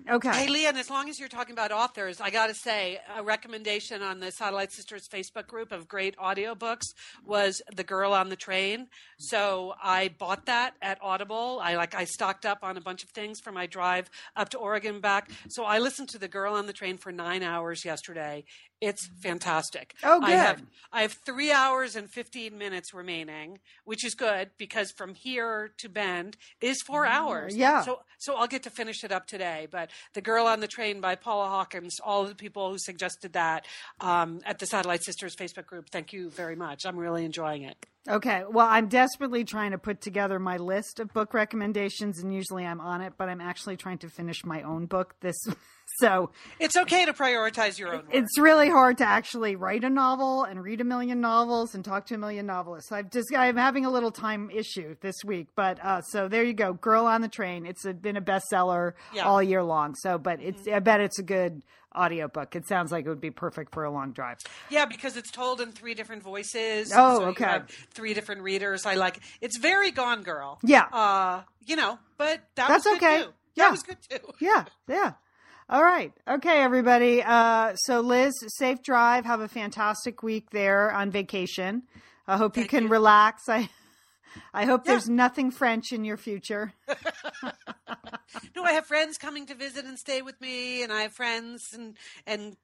Speaker 5: Okay.
Speaker 7: Hey, Lian, as long as you're talking about authors, I got to say, a recommendation on the Satellite Sisters Facebook group of great audiobooks was The Girl on the Train. So I bought that at Audible. I like I stocked up on a bunch of things for my drive up to Oregon back. So I listened to The Girl on the Train for 9 hours yesterday. It's fantastic.
Speaker 5: Oh,
Speaker 7: I have
Speaker 5: good.
Speaker 7: I have 3 hours and 15 minutes remaining, which is good because from here to Bend is 4 hours.
Speaker 5: Mm, yeah.
Speaker 7: So so I'll get to finish it up today. But The Girl on the Train by Paula Hawkins, all of the people who suggested that um, at the Satellite Sisters Facebook group, thank you very much. I'm really enjoying it.
Speaker 5: Okay. Well, I'm desperately trying to put together my list of book recommendations, and usually I'm on it, but I'm actually trying to finish my own book this. So
Speaker 7: It's okay to prioritize your own work.
Speaker 5: it's really hard to actually write a novel and read a million novels and talk to a million novelists. I've just I'm having a little time issue this week, but uh, so there you go, Girl on the Train. It's a, been a bestseller
Speaker 7: Yeah. Mm-hmm.
Speaker 5: all year long. So, but it's I bet it's a good audiobook. It sounds like it would be perfect for a long drive.
Speaker 7: Yeah, because it's told in three different voices.
Speaker 5: Oh,
Speaker 7: so
Speaker 5: okay.
Speaker 7: three different readers. I like it's very Gone Girl.
Speaker 5: Yeah.
Speaker 7: Uh, you know, but that
Speaker 5: That's
Speaker 7: was good
Speaker 5: okay.
Speaker 7: too.
Speaker 5: Yeah.
Speaker 7: That was good too.
Speaker 5: Yeah, yeah. All right. Okay, everybody. Uh, so, Liz, safe drive. Have a fantastic week there on vacation. I hope you can
Speaker 7: you.
Speaker 5: relax. I, I hope
Speaker 7: Yeah.
Speaker 5: there's nothing French in your future.
Speaker 7: No, I have friends coming to visit and stay with me, and I have friends and and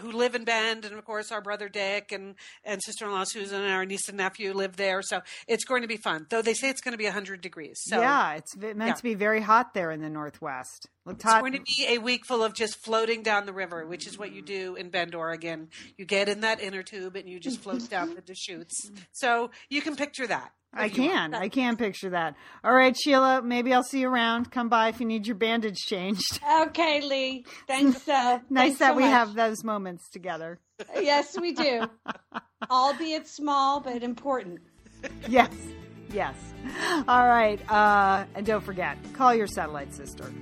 Speaker 7: who live in Bend, and of course our brother Dick and and sister in law Susan and our niece and nephew live there. So it's going to be fun. Though they say it's going to be hundred degrees. So
Speaker 5: yeah, it's meant
Speaker 7: yeah.
Speaker 5: to be very hot there in the Northwest.
Speaker 7: It's
Speaker 5: hot.
Speaker 7: going to be a week full of just floating down the river, which is what you do in Bend, Oregon. You get in that inner tube and you just float down the Deschutes. So you can picture that.
Speaker 5: I
Speaker 7: if you want.
Speaker 5: can. I can picture that. All right, Sheila, maybe I'll see you around. Come by if you need your bandage changed.
Speaker 11: Okay, Lee. Thanks. Uh,
Speaker 5: nice
Speaker 11: thanks
Speaker 5: that
Speaker 11: so
Speaker 5: we
Speaker 11: much.
Speaker 5: have those moments together.
Speaker 11: Yes, we do. Albeit small, but important.
Speaker 5: Yes. Yes. All right. Uh, and don't forget, call your satellite sister.